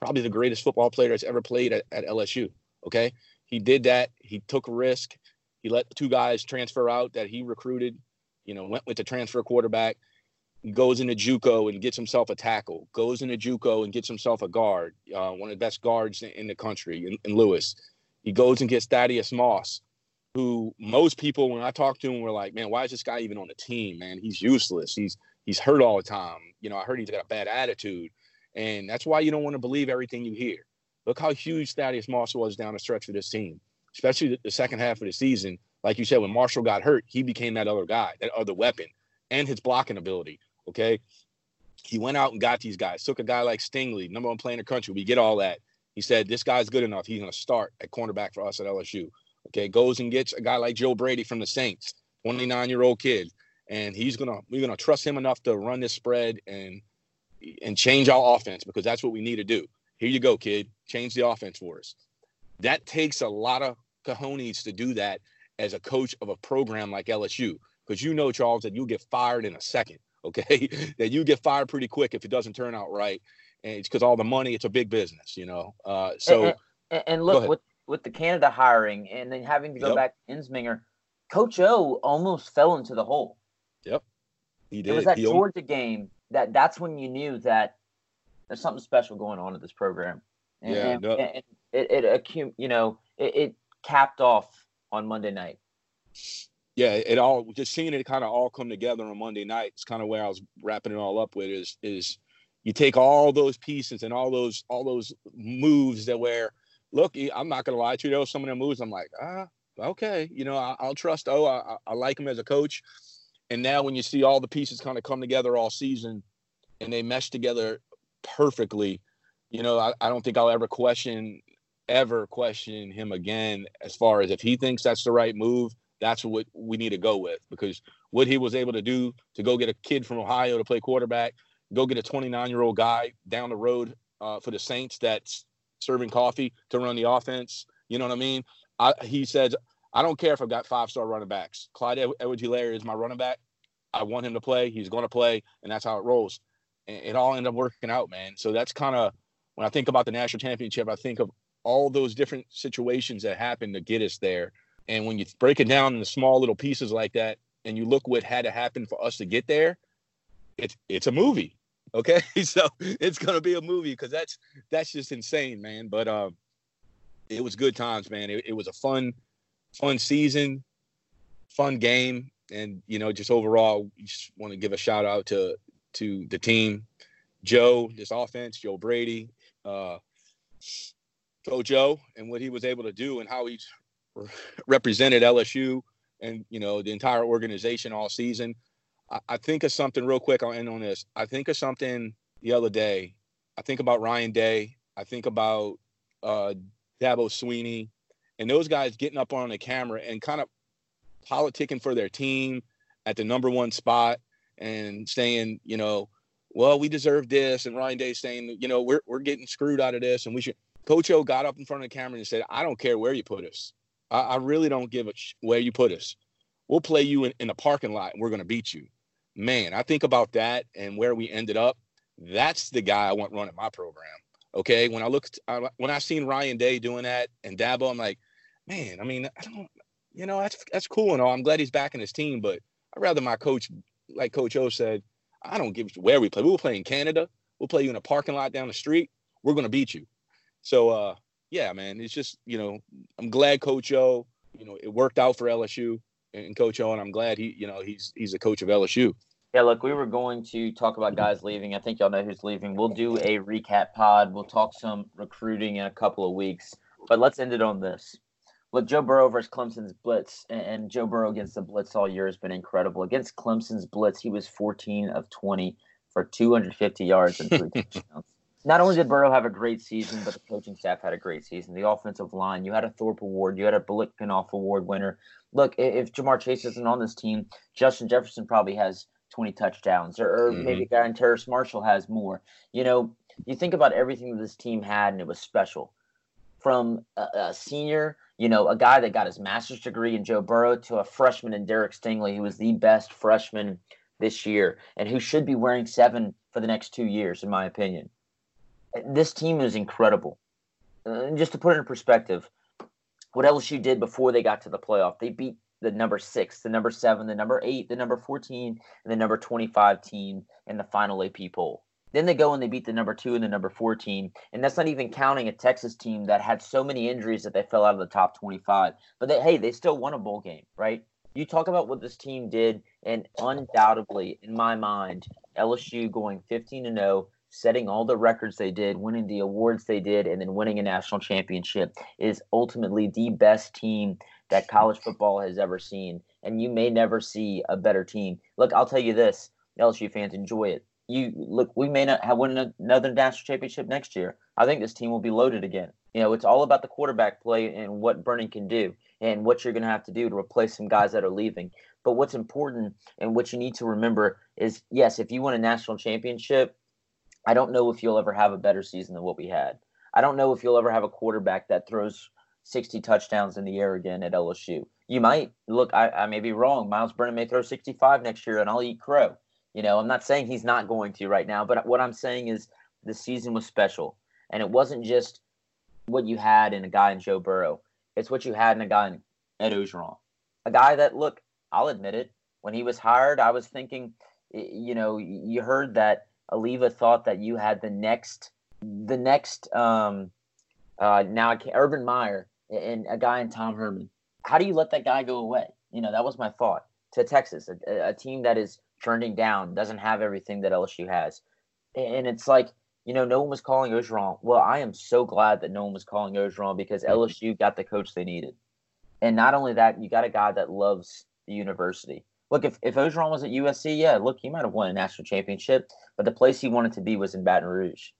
[SPEAKER 4] probably the greatest football player that's ever played at, at LSU. Okay, he did that. He took risk. He let two guys transfer out that he recruited. You know, went with the transfer quarterback. Goes into JUCO and gets himself a tackle. Goes into JUCO and gets himself a guard, uh, one of the best guards in, in the country, in, in Lewis. He goes and gets Thaddeus Moss, who most people, when I talk to him, were like, "Man, why is this guy even on the team? Man, he's useless. He's he's hurt all the time. You know, I heard he's got a bad attitude, and that's why you don't want to believe everything you hear. Look how huge Thaddeus Moss was down the stretch for this team, especially the, the second half of the season. Like you said, when Marshall got hurt, he became that other guy, that other weapon, and his blocking ability. Okay, he went out and got these guys. Took a guy like Stingley, number one player in the country. We get all that. He said, "This guy's good enough. He's going to start at cornerback for us at LSU." Okay, goes and gets a guy like Joe Brady from the Saints, 29 year old kid and he's gonna we're gonna trust him enough to run this spread and and change our offense because that's what we need to do. Here you go, kid. Change the offense for us. That takes a lot of cojones to do that as a coach of a program like LSU because you know, Charles, that you'll get fired in a second. Okay, that you get fired pretty quick if it doesn't turn out right, and it's because all the money. It's a big business, you know. Uh, so
[SPEAKER 3] and, and, look with with the Canada hiring and then having to go yep. back to Ensminger, Coach O almost fell into the hole.
[SPEAKER 4] Yep, he did.
[SPEAKER 3] It was that
[SPEAKER 4] he
[SPEAKER 3] Georgia owned... game that that's when you knew that there's something special going on at this program. And,
[SPEAKER 4] yeah,
[SPEAKER 3] and,
[SPEAKER 4] no.
[SPEAKER 3] and it, it, it you know, it, it capped off on Monday night.
[SPEAKER 4] Yeah, it all just seeing it kind of all come together on Monday night. It's kind of where I was wrapping it all up with is is you take all those pieces and all those all those moves that where look, I'm not gonna lie to you, there was some of them moves I'm like, ah, okay, you know, I, will trust. Oh, I, I like him as a coach. And now when you see all the pieces kind of come together all season and they mesh together perfectly, you know, I, I don't think I'll ever question ever question him again as far as if he thinks that's the right move, that's what we need to go with because what he was able to do to go get a kid from Ohio to play quarterback, go get a 29 year old guy down the road uh, for the Saints that's serving coffee to run the offense. You know what I mean? I, he says, I don't care if I've got five star running backs. Clyde Edwards-Helaire is my running back. I want him to play. He's going to play, and that's how it rolls. And it all ended up working out, man. So that's kind of when I think about the national championship, I think of all those different situations that happened to get us there. And when you break it down into small little pieces like that, and you look what had to happen for us to get there, it's it's a movie. Okay, so it's gonna be a movie because that's that's just insane, man. But um, it was good times, man. It, it was a fun fun season, fun game, and you know, just overall, just want to give a shout out to to the team, Joe, this offense, Joe Brady, uh, Coach Joe, and what he was able to do and how he represented LSU and you know the entire organization all season. I, I think of something real quick. I'll end on this. I think of something the other day. I think about Ryan Day. I think about uh, Dabo Swinney, and those guys getting up on the camera and kind of politicking for their team at the number one spot and saying, you know, well, we deserve this. And Ryan Day saying, you know, we're, we're getting screwed out of this. And we should. Coach O got up in front of the camera and said, I don't care where you put us. I, I really don't give a sh- where you put us. We'll play you in, in a parking lot and we're going to beat you. Man, I think about that and where we ended up. That's the guy I want running my program. Okay. When I looked, I, when I seen Ryan Day doing that and Dabo, I'm like, man, I mean, I don't, you know, that's that's cool and all. I'm glad he's back in his team, but I'd rather my coach, like Coach O said, I don't give where we play. We will play in Canada. We'll play you in a parking lot down the street. We're gonna beat you. So uh, yeah, man, it's just you know, I'm glad Coach O, you know, it worked out for LSU and Coach O, and I'm glad he, you know, he's he's a coach of LSU.
[SPEAKER 3] Yeah, look, we were going to talk about guys leaving. I think y'all know who's leaving. We'll do a recap pod. We'll talk some recruiting in a couple of weeks. But let's end it on this look, Joe Burrow versus Clemson's blitz, and, and, Joe Burrow against the blitz all year has been incredible. Against Clemson's blitz, he was 14 of 20 for 250 yards and three touchdowns. Not only did Burrow have a great season, but the coaching staff had a great season. The offensive line, you had a Thorpe Award, you had a Biletnikoff Award winner. Look, if Ja'Marr Chase isn't on this team, Justin Jefferson probably has 20 touchdowns, or, or mm-hmm. maybe Guy Terrace Marshall has more. You know, you think about everything that this team had, and it was special. From a, a senior, you know, a guy that got his master's degree in Joe Burrow to a freshman in Derek Stingley, who was the best freshman this year and who should be wearing seven for the next two years, in my opinion. This team is incredible. Uh, just to put it in perspective, what LSU did before they got to the playoff, they beat the number six, the number seven, the number eight, the number 14, and the number 25 team in the final AP poll. Then they go and they beat the number two and the number four team. And that's not even counting a Texas team that had so many injuries that they fell out of the top 25. But they, hey, they still won a bowl game, right? You talk about what this team did, and undoubtedly, in my mind, LSU going 15 and 0, setting all the records they did, winning the awards they did, and then winning a national championship is ultimately the best team that college football has ever seen. And you may never see a better team. Look, I'll tell you this LSU fans, enjoy it you look, we may not have won another national championship next year. I think this team will be loaded again. You know, it's all about the quarterback play and what Brennan can do and what you're going to have to do to replace some guys that are leaving. But what's important and what you need to remember is yes, if you win a national championship, I don't know if you'll ever have a better season than what we had. I don't know if you'll ever have a quarterback that throws 60 touchdowns in the air again at LSU. You might look, I, I may be wrong. Miles Brennan may throw 65 next year, and I'll eat crow. You know, I'm not saying he's not going to right now, but what I'm saying is the season was special. And it wasn't just what you had in a guy in Joe Burrow, it's what you had in a guy in Ed Orgeron. A guy that, look, I'll admit it, when he was hired, I was thinking, you know, you heard that Alleva thought that you had the next, the next, um, uh, now I can't, Urban Meyer and a guy in Tom Herman. How do you let that guy go away? You know, that was my thought to Texas, a, a team that is trending down, doesn't have everything that LSU has. And it's like, you know, no one was calling Orgeron. Well, I am so glad that no one was calling Orgeron because mm-hmm. LSU got the coach they needed. And not only that, you got a guy that loves the university. Look, if, if Orgeron was at USC, yeah, look, he might have won a national championship, but the place he wanted to be was in Baton Rouge.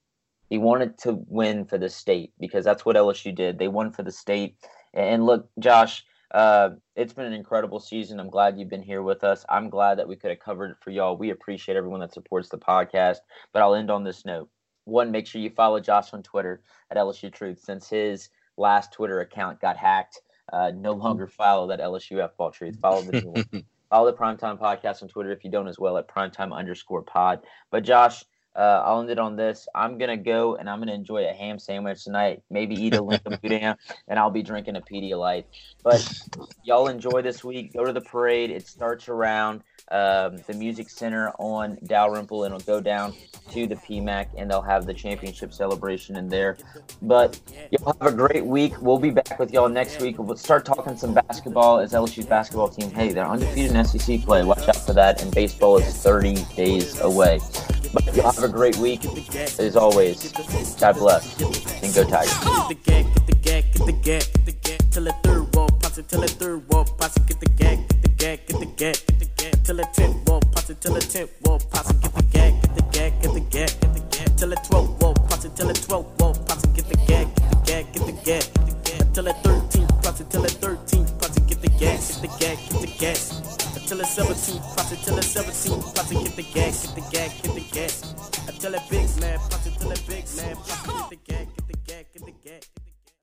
[SPEAKER 3] He wanted to win for the state because that's what LSU did. They won for the state. And look, Josh, uh, it's been an incredible season. I'm glad you've been here with us. I'm glad that we could have covered it for y'all. We appreciate everyone that supports the podcast. But I'll end on this note. One, make sure you follow Josh on Twitter at LSU Truth since his last Twitter account got hacked. Uh, no longer follow that LSU F ball truth. Follow the new one. Follow the Primetime Podcast on Twitter if you don't as well at primetime underscore pod. But Josh, uh, I'll end it on this. I'm gonna go and I'm gonna enjoy a ham sandwich tonight. Maybe eat a Lincoln Boudin, and I'll be drinking a Pedialyte. But y'all enjoy this week. Go to the parade. It starts around um, the Music Center on Dalrymple, and it'll go down to the PMAC, and they'll have the championship celebration in there. But y'all have a great week. We'll be back with y'all next week. We'll start talking some basketball as LSU's basketball team. Hey, they're undefeated in SEC play. Watch out for that. And baseball is 30 days away. But y'all have a great week. As always, God bless and go Tigers. Till the third wall, it till the third wall, it, get the gag, get the gag, get the gag, get the gag, till the tenth wall, pass it till the tenth wall, pass it, get the gag, get the gag, get the gag, get the gag, till twelfth wall, pass it till twelfth wall, pass it, get the gag, get the gag, get the gag, gag, till thirteenth, pass it till thirteenth, pass it, get the gag, get the gag, get the gag till 17, pass it till 17, pass it, get the gas, get the gas, get the gas. I tell it big man, pass it till it big man, pass it, get the gas.